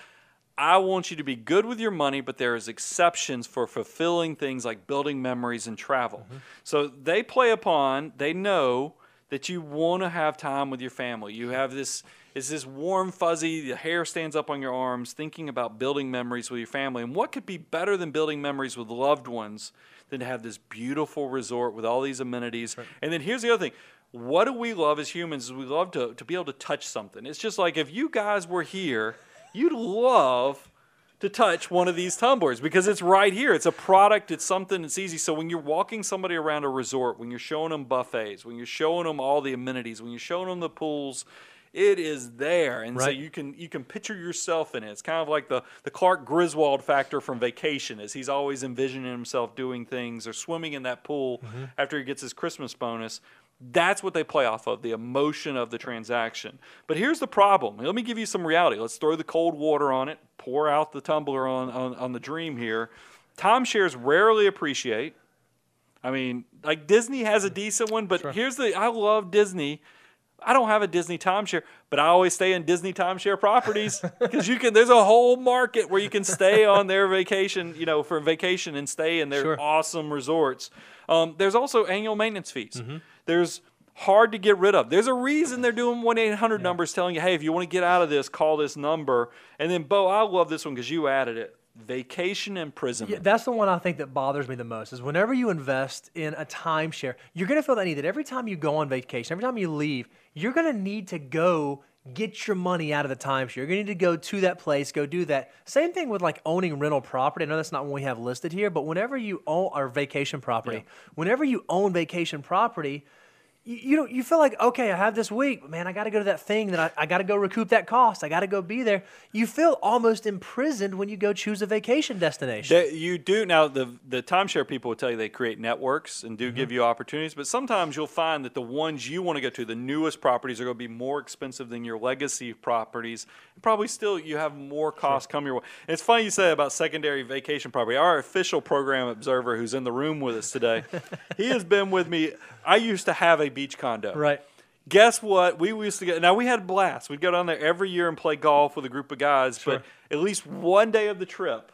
Speaker 1: I want you to be good with your money, but there is exceptions for fulfilling things like building memories and travel.
Speaker 3: Mm-hmm.
Speaker 1: So they play upon, they know that you want to have time with your family. You have this is this warm fuzzy, the hair stands up on your arms, thinking about building memories with your family. And what could be better than building memories with loved ones than to have this beautiful resort with all these amenities? And then here's the other thing. What do we love as humans is we love to, to be able to touch something. It's just like if you guys were here, you'd love to touch one of these tumblers because it's right here. It's a product, it's something it's easy. So when you're walking somebody around a resort, when you're showing them buffets, when you're showing them all the amenities, when you're showing them the pools, it is there. And so you can you can picture yourself in it. It's kind of like the, the Clark Griswold factor from vacation as he's always envisioning himself doing things or swimming in that pool mm-hmm. after he gets his Christmas bonus. That's what they play off of, the emotion of the transaction. But here's the problem. Let me give you some reality. Let's throw the cold water on it, pour out the tumbler on, on, on the dream here. Timeshares rarely appreciate. I mean, like Disney has a decent one, but here's the I love Disney. I don't have a Disney timeshare, but I always stay in Disney timeshare properties because you can. There's a whole market where you can stay on their vacation, you know, for vacation and stay in their
Speaker 3: Sure.
Speaker 1: awesome resorts. Um, there's also annual maintenance fees.
Speaker 3: Mm-hmm.
Speaker 1: There's hard to get rid of. There's a reason they're doing one eight hundred numbers telling you, hey, if you want to get out of this, call this number. And then, Bo, I love this one because you added it. Vacation imprisonment.
Speaker 3: Yeah, that's the one I think that bothers me the most is whenever you invest in a timeshare, you're going to feel that need that every time you go on vacation, every time you leave, you're going to need to go get your money out of the timeshare. You're going to need to go to that place, go do that. Same thing with like owning rental property. I know that's not one we have listed here, but whenever you own our vacation property, whenever you own vacation property, you, you know you feel like okay i have this week but man i got to go to that thing that i, I got to go recoup that cost i got to go be there you feel almost imprisoned when you go choose a vacation destination
Speaker 1: That you do now. The the timeshare people will tell you they create networks and do
Speaker 3: Mm-hmm.
Speaker 1: give you opportunities, but sometimes you'll find that the ones you want to go to, the newest properties, are going to be more expensive than your legacy properties. Probably still you have more costs come your way. And it's funny you say about secondary vacation property. Our official program observer, who's in the room with us today, he has been with me. I used to have a beach condo.
Speaker 3: right
Speaker 1: Guess what? We used to get now we had a blast. We'd go down there every year and play golf with a group of guys, but at least one day of the trip,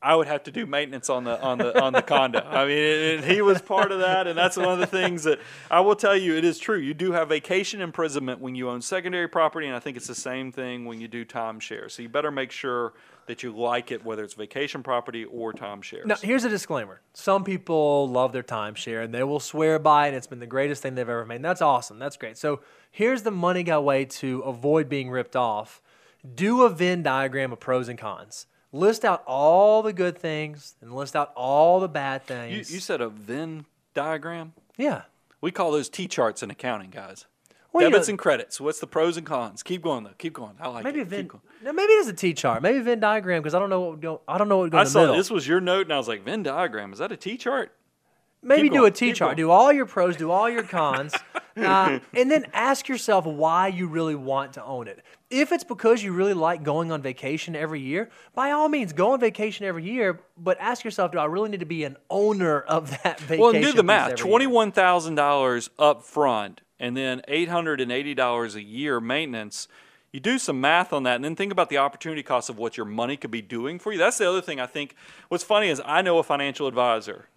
Speaker 1: I would have to do maintenance on the on the on the condo. I mean, and he was part of that, and that's one of the things that I will tell you. It is true. You do have vacation imprisonment when you own secondary property, and I think it's the same thing when you do timeshare. So you better make sure that you like it, whether it's vacation property or timeshares.
Speaker 3: Now, here's a disclaimer. Some people love their timeshare and they will swear by it, and it's been the greatest thing they've ever made. And that's awesome. That's great. So, here's the money guy way to avoid being ripped off do a Venn diagram of pros and cons. List out all the good things and list out all the bad
Speaker 1: you,
Speaker 3: things.
Speaker 1: you said a Venn diagram.
Speaker 3: yeah.
Speaker 1: We call those T charts in accounting, guys.
Speaker 3: Well, you
Speaker 1: Debits
Speaker 3: know-
Speaker 1: and credits. What's the pros and cons? Keep going though. Keep going. I like
Speaker 3: Maybe a
Speaker 1: it.
Speaker 3: Venn. No, maybe it is a T chart. Maybe a Venn diagram because I don't know what would go. I don't know what would go
Speaker 1: I saw
Speaker 3: middle.
Speaker 1: this was your note, and I was like, Venn diagram. Is that a T chart?
Speaker 3: Maybe
Speaker 1: Keep
Speaker 3: do
Speaker 1: going,
Speaker 3: a T
Speaker 1: keep
Speaker 3: chart.
Speaker 1: going.
Speaker 3: Do all your pros, do all your cons, uh, and then ask yourself why you really want to own it. If it's because you really like going on vacation every year, by all means, go on vacation every year. But ask yourself, do I really need to be an owner of that vacation?
Speaker 1: Well, and do the math. Twenty-one thousand dollars up front, and then eight hundred and eighty dollars a year maintenance. You do some math on that, and then think about the opportunity cost of what your money could be doing for you. That's the other thing I think. What's funny is I know a financial advisor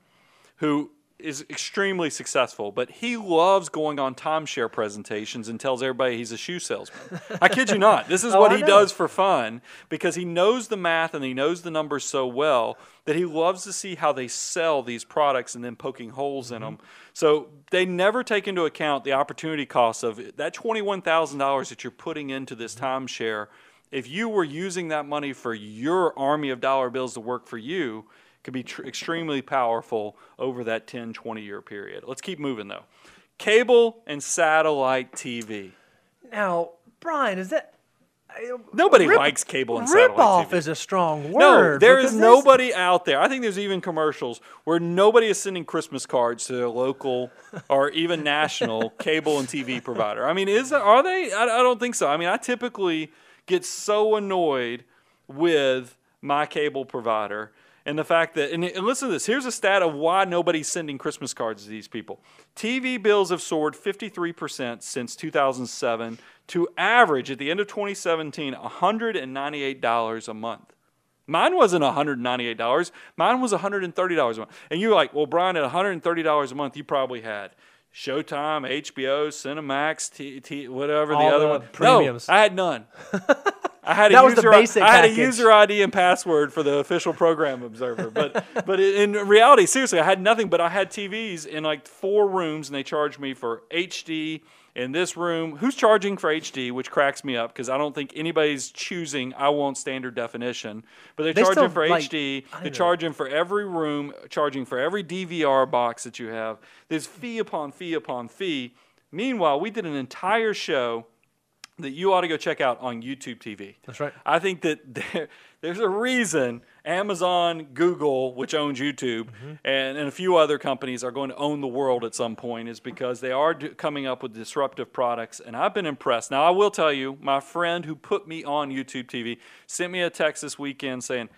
Speaker 1: who is extremely successful, but he loves going on timeshare presentations and tells everybody he's a shoe salesman. I kid you not. This is
Speaker 3: Oh,
Speaker 1: what
Speaker 3: I
Speaker 1: he
Speaker 3: know.
Speaker 1: does for fun because he knows the math and he knows the numbers so well that he loves to see how they sell these products and then poking holes in mm-hmm. them. So they never take into account the opportunity cost of that $21,000 that you're putting into this mm-hmm. timeshare. If you were using that money for your army of dollar bills to work for you, could be tr- extremely powerful over that 10, 20 year period. Let's keep moving though. Cable and satellite TV.
Speaker 3: Now, Brian, is that uh,
Speaker 1: Nobody
Speaker 3: Rip-
Speaker 1: likes cable and satellite
Speaker 3: off
Speaker 1: TV.
Speaker 3: is a strong word.
Speaker 1: no, there is nobody out there. I think there's even commercials where nobody is sending Christmas cards to their local or even national cable and TV provider. I mean, is are they? I, I don't think so. I mean, I typically get so annoyed with my cable provider. And the fact that and, and listen to this. Here's a stat of why nobody's sending Christmas cards to these people. TV bills have soared 53% since 2007 to average at the end of 2017 $198 a month. Mine wasn't $198. Mine was $130 a month. And you're like, well, Brian, at $130 a month, you probably had Showtime, HBO, Cinemax, T, T whatever
Speaker 3: All
Speaker 1: the other
Speaker 3: the
Speaker 1: one.
Speaker 3: premiums.
Speaker 1: No, I had none. I had a
Speaker 3: That was the
Speaker 1: user,
Speaker 3: basic
Speaker 1: I had a user ID and password for the official program observer, but but in reality, seriously, I had nothing. But I had TVs in like four rooms, and they charged me for HD in this room. Who's charging for HD? Which cracks me up because I don't think anybody's choosing. I want standard definition, but they're
Speaker 3: They
Speaker 1: charging for
Speaker 3: like,
Speaker 1: HD. They're
Speaker 3: know.
Speaker 1: charging for every room, charging for every DVR box that you have. There's fee upon fee upon fee. Meanwhile, we did an entire show that you ought to go check out on YouTube TV.
Speaker 3: That's right.
Speaker 1: I think that there, there's a reason Amazon, Google, which owns YouTube,
Speaker 3: Mm-hmm.
Speaker 1: and, and a few other companies are going to own the world at some point, is because they are do, coming up with disruptive products. And I've been impressed. Now, I will tell you, my friend who put me on YouTube TV sent me a text this weekend saying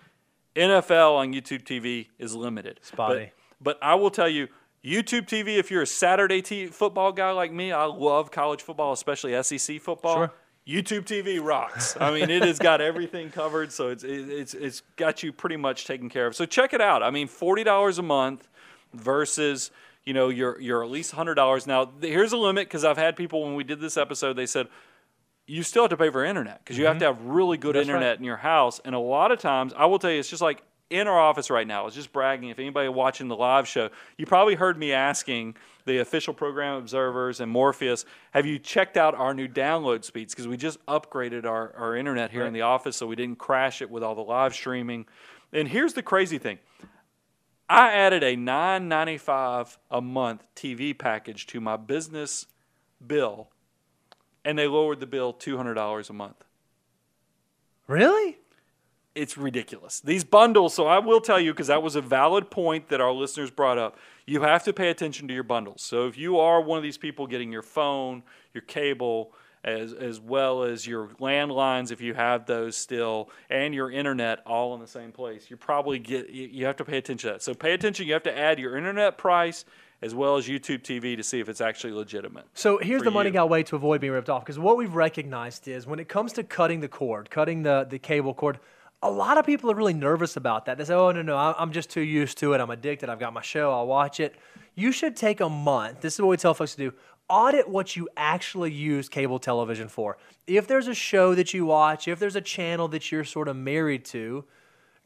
Speaker 1: NFL on YouTube TV is limited.
Speaker 3: Spotty.
Speaker 1: But, but I will tell you, YouTube TV, if you're a Saturday t- football guy like me, I love college football, especially SEC football.
Speaker 3: Sure.
Speaker 1: YouTube TV rocks. I mean, it has got everything covered, so it's it- it's it's got you pretty much taken care of. So check it out. I mean, forty dollars a month versus you know your your at least hundred dollars. Now here's a limit because I've had people when we did this episode, they said you still have to pay for internet because you have to have really good
Speaker 3: Mm-hmm. That's right.
Speaker 1: internet in your house. And a lot of times, I will tell you, it's just like in our office right now. I was just bragging. If anybody watching the live show, you probably heard me asking the official program observers and Morpheus, have you checked out our new download speeds? Because we just upgraded our, our internet here in the office so we didn't crash it with all the live streaming. And here's the crazy thing. I added a $9.95 a month TV package to my business bill, and they lowered the bill $200 a month.
Speaker 3: Really?
Speaker 1: It's ridiculous. These bundles, so I will tell you, because that was a valid point that our listeners brought up, you have to pay attention to your bundles. So if you are one of these people getting your phone, your cable, as, as well as your landlines, if you have those still, and your internet all in the same place, you probably get, you, you have to pay attention to that. So pay attention. You have to add your internet price as well as YouTube TV to see if it's actually legitimate.
Speaker 3: So here's the money
Speaker 1: you.
Speaker 3: guy way to avoid being ripped off. Because what we've recognized is when it comes to cutting the cord, cutting the, the cable cord, a lot of people are really nervous about that. They say, oh, no, no, I'm just too used to it. I'm addicted. I've got my show. I'll watch it. You should take a month. This is what we tell folks to do. Audit what you actually use cable television for. If there's a show that you watch, if there's a channel that you're sort of married to,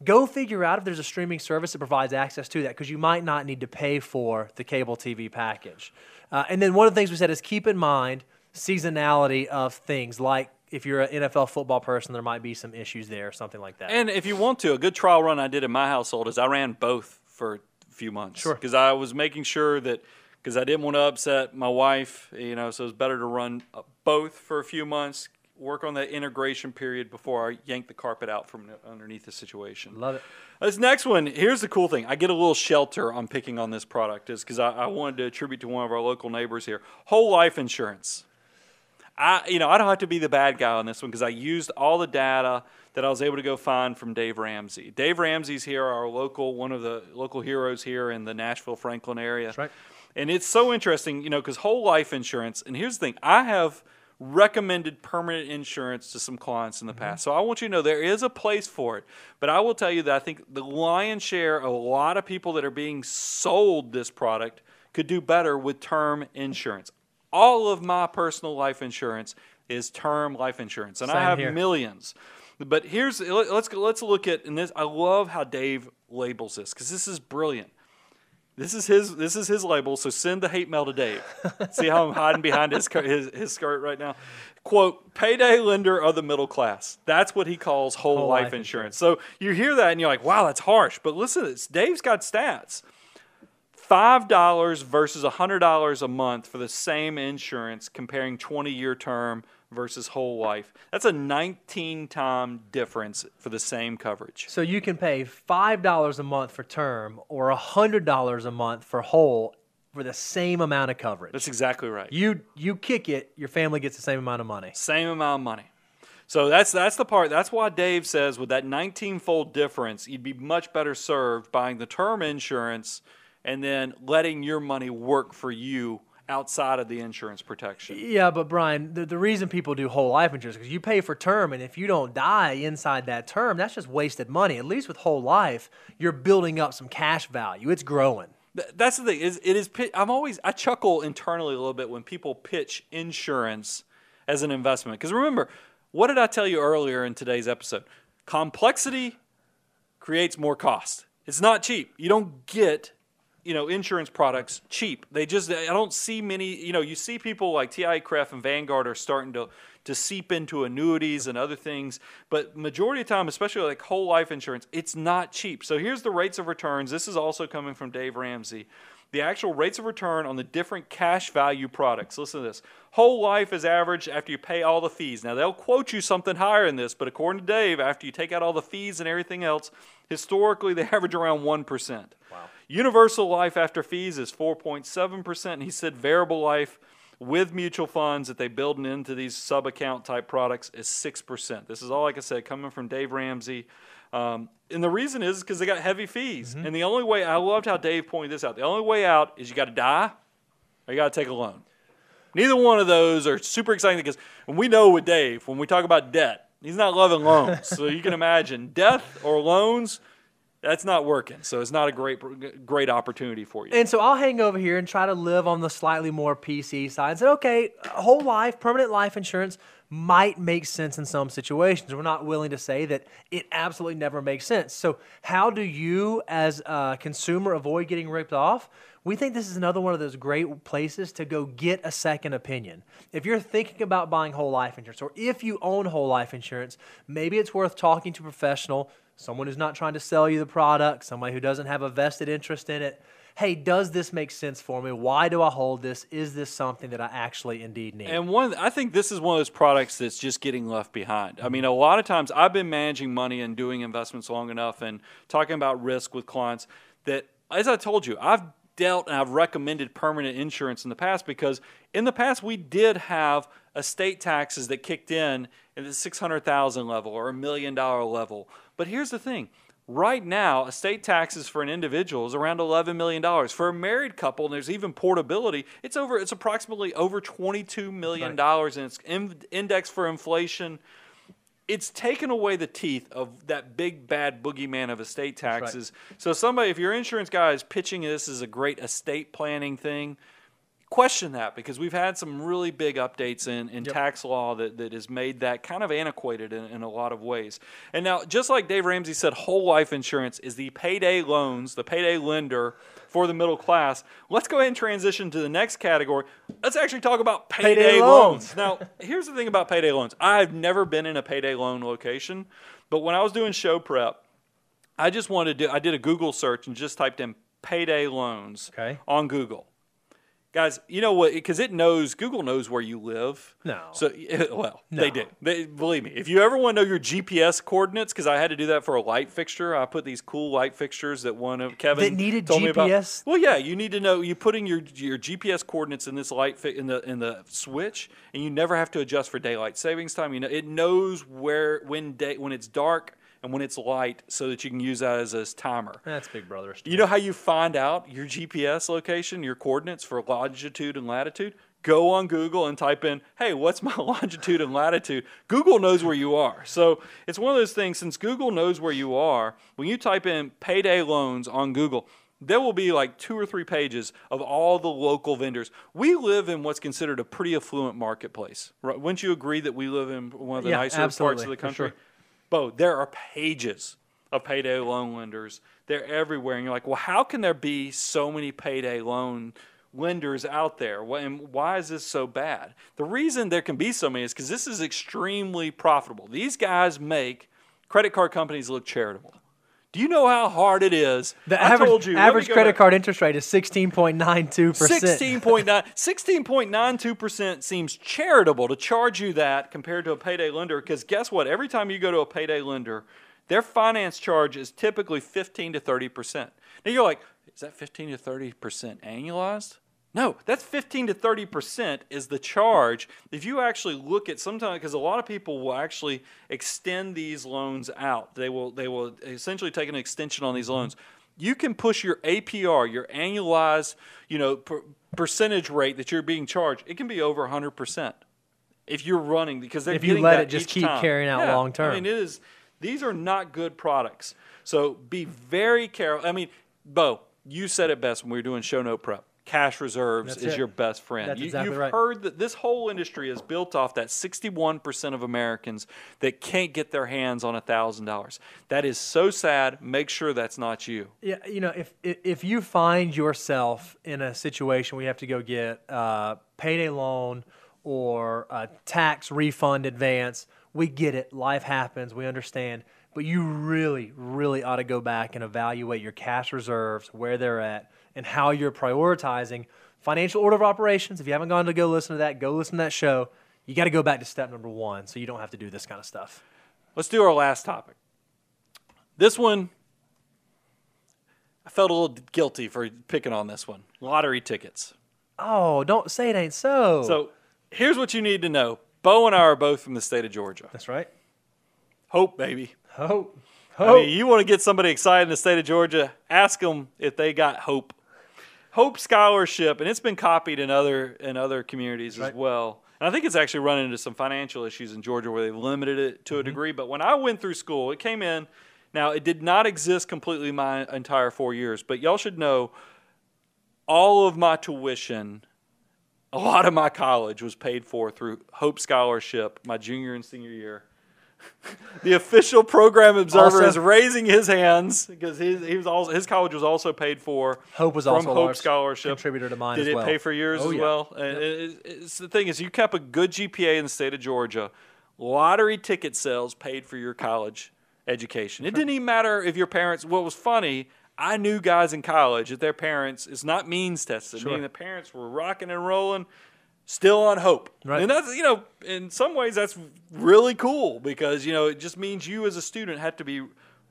Speaker 3: go figure out if there's a streaming service that provides access to that because you might not need to pay for the cable TV package. Uh, and then one of the things we said is keep in mind seasonality of things like if you're an NFL football person, there might be some issues there or something like that.
Speaker 1: And if you want to, a good trial run I did in my household is I ran both for a few months.
Speaker 3: Sure.
Speaker 1: Because I was making sure that, because I didn't want to upset my wife, you know, so it's better to run uh, both for a few months, work on that integration period before I yank the carpet out from underneath the situation.
Speaker 3: Love it.
Speaker 1: This next one, here's the cool thing. I get a little shelter on picking on this product, is because I, I wanted to attribute to one of our local neighbors here. Whole life insurance. I, you know, I don't have to be the bad guy on this one because I used all the data that I was able to go find from Dave Ramsey. Dave Ramsey's here, our local, one of the local heroes here in the Nashville Franklin area. That's
Speaker 3: right.
Speaker 1: And it's so interesting, you know, because whole life insurance. And here's the thing: I have recommended permanent insurance to some clients in the mm-hmm. past. So I want you to know there is a place for it. But I will tell you that I think the lion's share, a lot of people that are being sold this product could do better with term insurance. All of my personal life insurance is term life insurance, and I have
Speaker 3: here.
Speaker 1: millions. But here's let- let's let's look at and this. I love how Dave labels this because this is brilliant. This is his this is his label. So send the hate mail to Dave. See how I'm hiding behind his his, his skirt right now. Quote: Payday lender of the middle class. That's what he calls whole,
Speaker 3: Whole
Speaker 1: life,
Speaker 3: life
Speaker 1: insurance. So you hear that and you're like, wow, that's harsh. But listen. Dave's got stats. Five dollars versus hundred dollars a month for the same insurance, comparing twenty year term versus whole life. That's a 19 time difference for the same coverage.
Speaker 3: So you can pay five dollars a month for term or hundred dollars a month for whole for the same amount of coverage.
Speaker 1: That's exactly right.
Speaker 3: you you kick it, your family gets the same amount of money.
Speaker 1: Same amount of money. So that's that's the part. That's why Dave says with that 19-fold difference, you'd be much better served buying the term insurance and then letting your money work for you outside of the insurance protection.
Speaker 3: Yeah, but Brian, the, the reason people do whole life insurance is because you pay for term, and if you don't die inside that term, that's just wasted money. At least with whole life, you're building up some cash value. It's growing.
Speaker 1: That's the thing. Is it is? I'm always I chuckle internally a little bit when people pitch insurance as an investment because remember, what did I tell you earlier in today's episode? Complexity creates more cost. It's not cheap. You don't get you know insurance products cheap. They just I don't see many. You know, you see people like TIAA-CREF and Vanguard are starting to to seep into annuities and other things, but majority of time, especially like whole life insurance, it's not cheap. So here's the rates of returns. This is also coming from Dave Ramsey. The actual rates of return on the different cash value products. Listen to this. Whole life is average after you pay all the fees. Now, they'll quote you something higher in this, but according to Dave, after you take out all the fees and everything else, historically they average around 1%. Wow. Universal life after fees is 4.7%. And he said variable life with mutual funds that they build into these sub account type products is 6%. This is all, like I said, coming from Dave Ramsey. Um, and the reason is because they got heavy fees. And the only way, I loved how Dave pointed this out. The only way out is you got to die or you got to take a loan. Neither one of those are super exciting because when we know with Dave, when we talk about debt, he's not loving loans. so you can imagine death or loans, that's not working. So it's not a great great opportunity for you.
Speaker 3: And so I'll hang over here and try to live on the slightly more PC side and say, okay, whole life, permanent life insurance might make sense in some situations. We're not willing to say that it absolutely never makes sense. So, how do you, as a consumer, avoid getting ripped off? We think this is another one of those great places to go get a second opinion. If you're thinking about buying whole life insurance, or if you own whole life insurance, maybe it's worth talking to a professional, someone who's not trying to sell you the product, somebody who doesn't have a vested interest in it. Hey, does this make sense for me? Why do I hold this? Is this something that I actually indeed need?
Speaker 1: And one, I think this is one of those products that's just getting left behind. I mean, a lot of times I've been managing money and doing investments long enough and talking about risk with clients that, as I told you, I've dealt and I've recommended permanent insurance in the past because in the past we did have estate taxes that kicked in at the 600,000 level or a million dollar level. But here's the thing. Right now, estate taxes for an individual is around $11 million. For a married couple, and there's even portability, it's over it's approximately over $22 million and it's in, indexed for inflation it's taken away the teeth of that big bad boogeyman of estate
Speaker 3: right.
Speaker 1: taxes. So somebody, if your insurance guy is pitching this as a great estate planning thing, question that because we've had some really big updates in, in tax law that, that has made that kind of antiquated in, in a lot of ways. And now, just like Dave Ramsey said, whole life insurance is the payday loans, the payday lender for the middle class. Let's go ahead and transition to the next category. Let's actually talk about payday,
Speaker 3: Payday
Speaker 1: loans.
Speaker 3: loans.
Speaker 1: Now, here's the thing about payday loans. I've never been in a payday loan location, but when I was doing show prep, I just wanted to. I did a Google search and just typed in payday loans
Speaker 3: Okay.
Speaker 1: on Google. Guys, you know what? Because it knows Google knows where you live.
Speaker 3: No.
Speaker 1: So eh, well, they
Speaker 3: No.
Speaker 1: do. They believe me. If you ever want to know your GPS coordinates, because I had to do that for a light fixture, I put these cool light fixtures that one of Kevin
Speaker 3: That needed
Speaker 1: told me about.
Speaker 3: GPS?
Speaker 1: Well, yeah, you need to know. You putting your your GPS coordinates in this light fi- in the in the switch, and you never have to adjust for daylight savings time. You know, it knows where when day when it's dark and when it's light, so that you can use that as a timer.
Speaker 3: That's Big Brother.
Speaker 1: You know how you find out your GPS location, your coordinates for longitude and latitude? Go on Google and type in, hey, what's my longitude and latitude? Google knows where you are. So it's one of those things, since Google knows where you are, when you type in payday loans on Google, there will be like two or three pages of all the local vendors. We live in what's considered a pretty affluent marketplace. Right? Wouldn't you agree that we live in one of the
Speaker 3: Yeah,
Speaker 1: nicer parts of the country? Bo, there are pages of payday loan lenders. They're everywhere. And you're like, well, how can there be so many payday loan lenders out there? And why is this so bad? The reason there can be so many is because this is extremely profitable. These guys make credit card companies look charitable. Do you know how hard it is?
Speaker 3: The
Speaker 1: I
Speaker 3: average,
Speaker 1: told you,
Speaker 3: average credit card interest rate is 16.92%.
Speaker 1: 16.9 16.92% seems charitable to charge you that compared to a payday lender because guess what? Every time you go to a payday lender their finance charge is typically 15 to 30% now you're like is that 15 to 30% annualized No, that's 15 to 30 percent is the charge. If you actually look at sometimes, because a lot of people will actually extend these loans out, they will they will essentially take an extension on these mm-hmm. loans. You can push your APR, your annualized, you know, per, percentage rate that you're being charged. It can be over 100 percent if you're running because they're
Speaker 3: If you let it just keep
Speaker 1: time.
Speaker 3: carrying out
Speaker 1: Yeah,
Speaker 3: long term.
Speaker 1: I mean, it is. These are not good products. So be very careful. I mean, Bo, you said it best when we were doing show note prep. Cash reserves
Speaker 3: That's
Speaker 1: is
Speaker 3: it.
Speaker 1: your best friend.
Speaker 3: That's
Speaker 1: you,
Speaker 3: exactly
Speaker 1: you've
Speaker 3: right.
Speaker 1: heard that this whole industry is built off that 61% of Americans that can't get their hands on $1,000. That is so sad. Make sure that's not you.
Speaker 3: Yeah, you know, if if if you find yourself in a situation where you have to go get a payday loan or a tax refund advance, we get it. Life happens. We understand. But you really, really ought to go back and evaluate your cash reserves, where they're at, and how you're prioritizing financial order of operations. If you haven't gone to go listen to that, go listen to that show. You got to go back to step number one so you don't have to do this kind of stuff.
Speaker 1: Let's do our last topic. This one, I felt a little guilty for picking on this one lottery tickets.
Speaker 3: Oh, don't say it ain't so.
Speaker 1: So here's what you need to know Bo and I are both from the state of Georgia.
Speaker 3: that's right.
Speaker 1: Hope, baby.
Speaker 3: Hope.
Speaker 1: I
Speaker 3: Hope.
Speaker 1: mean, you want to get somebody excited in the state of Georgia, ask them if they got Hope. Hope Scholarship, and it's been copied in other in other communities as well. And I think it's actually run into some financial issues in Georgia where they've limited it to a mm-hmm. degree. But when I went through school, it came in. Now it did not exist completely my entire four years, but y'all should know all of my tuition, a lot of my college was paid for through Hope Scholarship my junior and senior year. the official program observer
Speaker 3: Also-
Speaker 1: is raising his hands because his, he was also, his college was also paid for.
Speaker 3: Hope was
Speaker 1: from
Speaker 3: also a
Speaker 1: Hope
Speaker 3: large
Speaker 1: Scholarship
Speaker 3: contributor to mine
Speaker 1: Did it
Speaker 3: well.
Speaker 1: pay for yours
Speaker 3: Oh,
Speaker 1: as
Speaker 3: yeah.
Speaker 1: well? And it- it's, the thing is, you kept a good GPA in the state of Georgia. Lottery ticket sales paid for your college education. It didn't even matter if your parents. What was funny, I knew guys in college that their parents is not means tested,
Speaker 3: Sure.
Speaker 1: meaning the parents were rocking and rolling, still on hope.
Speaker 3: Right.
Speaker 1: And that's you know, in some ways, that's really cool because you know it just means you as a student have to be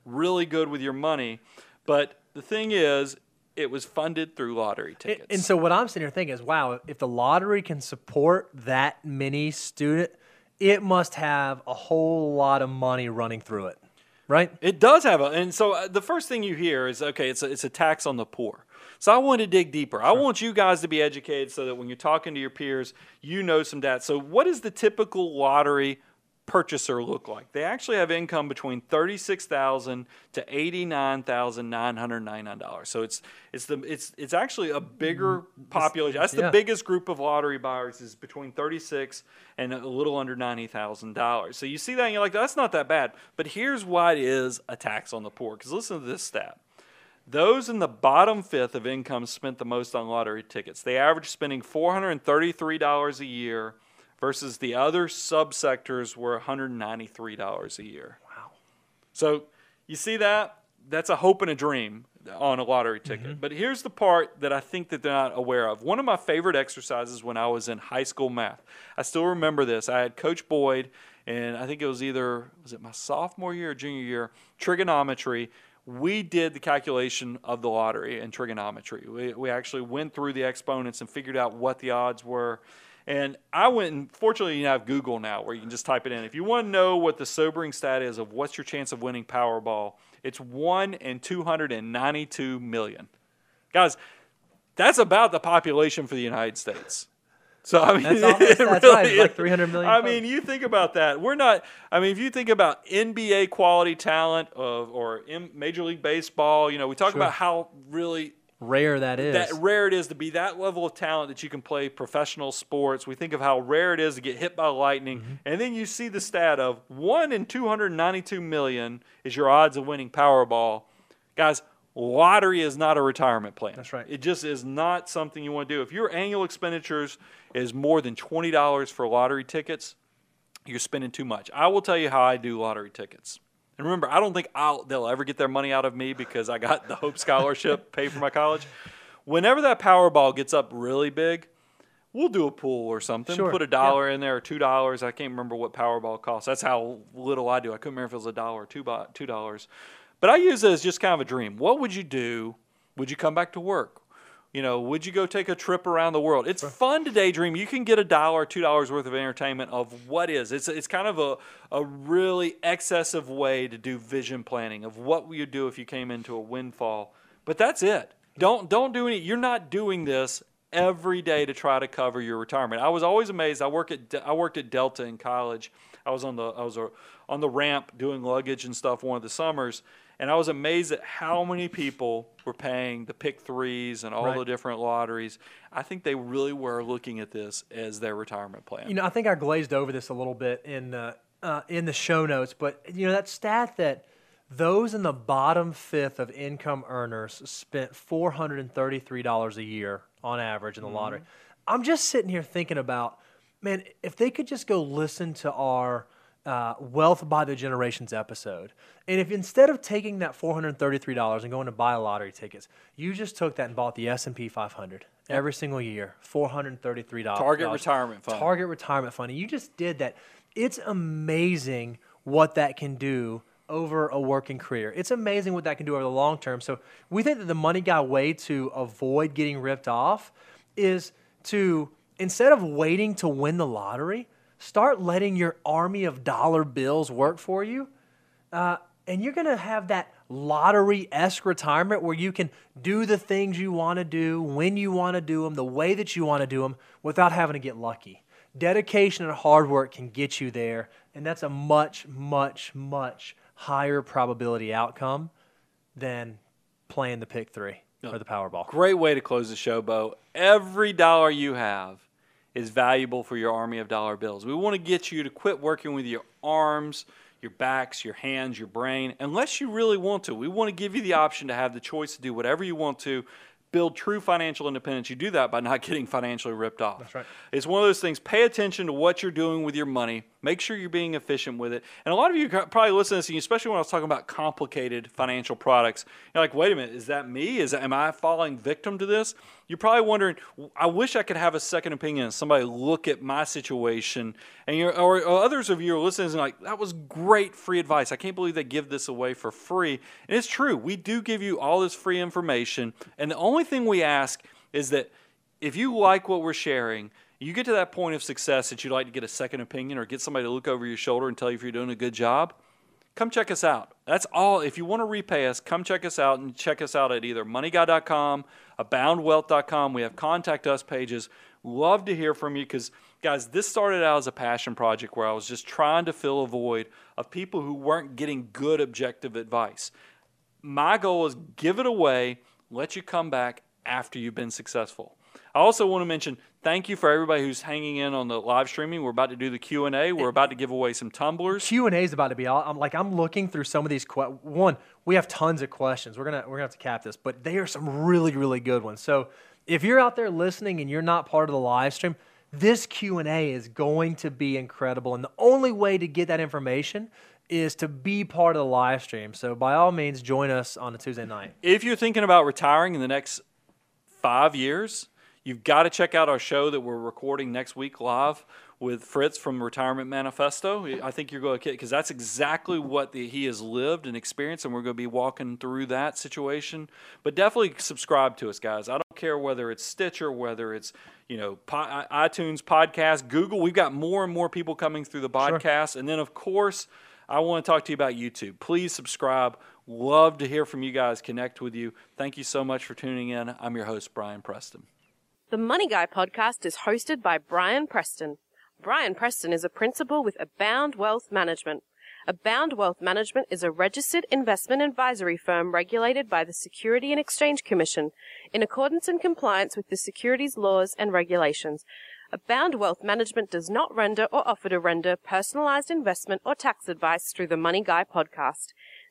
Speaker 1: really good with your money. But the thing is, it was funded through lottery
Speaker 3: And-
Speaker 1: tickets.
Speaker 3: And so what I'm sitting here thinking is, wow, if the lottery can support that many student, it must have a whole lot of money running through it, right?
Speaker 1: It does have a, and so uh, the first thing you hear is okay, it's a, it's a tax on the poor. So I want to dig deeper. I want you guys to be educated so that when you're talking to your peers, you know some data. So what does the typical lottery purchaser look like? They actually have income between thirty-six thousand to eighty-nine thousand nine hundred ninety-nine dollars. So it's it's the it's it's actually a bigger mm-hmm. population. That's the
Speaker 3: yeah.
Speaker 1: biggest group of lottery buyers is between thirty-six and a little under ninety thousand dollars. So you see that and you're like, that's not that bad. But here's why it is a tax on the poor. Because listen to this stat. Those in the bottom fifth of income spent the most on lottery tickets. They averaged spending $433 a year versus the other subsectors were $193 a year.
Speaker 3: Wow.
Speaker 1: So you see that? That's a hope and a dream on a lottery mm-hmm. ticket. But here's the part that I think that they're not aware of. One of my favorite exercises when I was in high school math. I still remember this. I had Coach Boyd, and I think it was either was it my sophomore year or junior year, trigonometry. We did the calculation of the lottery and trigonometry. We, we actually went through the exponents and figured out what the odds were. And I went and fortunately you have Google now where you can just type it in. If you want to know what the sobering stat is of what's your chance of winning Powerball, it's one in two hundred and ninety-two million. Guys, that's about the population for the United States. So I mean,
Speaker 3: That's
Speaker 1: it
Speaker 3: that's
Speaker 1: really
Speaker 3: right. Like
Speaker 1: is.
Speaker 3: 300 million
Speaker 1: I
Speaker 3: folks.
Speaker 1: mean, you think about that. We're not. I mean, if you think about NBA quality talent of or Major League Baseball, you know, we talk
Speaker 3: Sure.
Speaker 1: about how really
Speaker 3: Rare that is.
Speaker 1: that rare it is to be that level of talent that you can play professional sports. We think of how rare it is to get hit by lightning,
Speaker 3: Mm-hmm.
Speaker 1: and then you see the stat of one in 292 million is your odds of winning Powerball. Guys, lottery is not a retirement plan.
Speaker 3: That's right.
Speaker 1: It just is not something you want to do. If your annual expenditures is more than twenty dollars for lottery tickets, you're spending too much. I will tell you how I do lottery tickets. And remember, I don't think I'll, they'll ever get their money out of me because I got the Hope Scholarship paid for my college. Whenever that Powerball gets up really big, we'll do a pool or something.
Speaker 3: Sure,
Speaker 1: Put a dollar in there or two dollars. I can't remember what Powerball costs. That's how little I do. I couldn't remember if it was a dollar or two dollars. But I use it as just kind of a dream. What would you do? Would you come back to work? You know, would you go take a trip around the world? It's fun to daydream. You can get a dollar, two dollars worth of entertainment of what is. It's it's kind of a a really excessive way to do vision planning of what would you do if you came into a windfall. But that's it. Don't don't do any. You're not doing this every day to try to cover your retirement. I was always amazed. I work at I worked at Delta in college. I was on the I was uh, on the ramp doing luggage and stuff one of the summers, and I was amazed at how many people were paying the pick threes and all
Speaker 3: Right.
Speaker 1: the different lotteries. I think they really were looking at this as their retirement plan.
Speaker 3: You know, I think I glazed over this a little bit in uh, uh, in the show notes, but you know that stat that those in the bottom fifth of income earners spent four hundred and thirty-three dollars a year on average in the lottery. I'm just sitting here thinking about, man, if they could just go listen to our uh, Wealth by the Generations episode, and if instead of taking that four hundred thirty-three dollars and going to buy lottery tickets, you just took that and bought the S and P 500 every single year, four hundred thirty-three dollars.
Speaker 1: Target retirement fund.
Speaker 3: Target retirement fund. And you just did that. It's amazing what that can do over a working career. It's amazing what that can do over the long term. So we think that the money guy way to avoid getting ripped off is to instead of waiting to win the lottery, start letting your army of dollar bills work for you uh, and you're going to have that lottery esque retirement where you can do the things you want to do, when you want to do them, the way that you want to do them without having to get lucky. Dedication and hard work can get you there, and that's a much, much, much higher probability outcome than playing the pick three or the Powerball.
Speaker 1: Great way to close the show, Bo. Every dollar you have is valuable for your army of dollar bills. We want to get you to quit working with your arms, your backs, your hands, your brain, unless you really want to. We want to give you the option to have the choice to do whatever you want to. Build true financial independence. You do that by not getting financially ripped off. That's
Speaker 3: right.
Speaker 1: It's one of those things. Pay attention to what you're doing with your money. Make sure you're being efficient with it. And a lot of you probably listen to this, and especially when I was talking about complicated financial products, you're like, wait a minute, is that me? Is am I falling victim to this? You're probably wondering, I wish I could have a second opinion and somebody look at my situation. And you're, or, or others of you are listening and like, that was great free advice. I can't believe they give this away for free. And it's true. We do give you all this free information. And the only thing we ask is that if you like what we're sharing, you get to that point of success that you'd like to get a second opinion or get somebody to look over your shoulder and tell you if you're doing a good job, come check us out. That's all. If you want to repay us, come check us out and check us out at either moneyguy.com, aboundwealth.com. We have contact us pages. Love to hear from you because, guys, this started out as a passion project where I was just trying to fill a void of people who weren't getting good objective advice. My goal is give it away, let you come back after you've been successful. I also want to mention thank you for everybody who's hanging in on the live streaming. We're about to do the Q and A. We're about to give away some tumblers.
Speaker 3: Q and A is about to be. all- I'm like I'm looking through some of these. Que- one, we have tons of questions. We're gonna we're gonna have to cap this, but they are some really really good ones. So if you're out there listening and you're not part of the live stream, this Q and A is going to be incredible. And the only way to get that information is to be part of the live stream. So by all means, join us on a Tuesday night.
Speaker 1: If you're thinking about retiring in the next five years, you've got to check out our show that we're recording next week live with Fritz from Retirement Manifesto. I think you're going to get it because that's exactly what the, he has lived and experienced, and we're going to be walking through that situation. But definitely subscribe to us, guys. I don't care whether it's Stitcher, whether it's you know po- iTunes podcast, Google. We've got more and more people coming through the podcast, and then of course. I want to talk to you about YouTube. Please subscribe. Love to hear from you guys, connect with you. Thank you so much for tuning in. I'm your host, Brian Preston.
Speaker 4: The Money Guy podcast is hosted by Brian Preston. Brian Preston is a principal with Abound Wealth Management. Abound Wealth Management is a registered investment advisory firm regulated by the Security and Exchange Commission in accordance and compliance with the securities laws and regulations. Abound Wealth Management does not render or offer to render personalized investment or tax advice through the Money Guy podcast.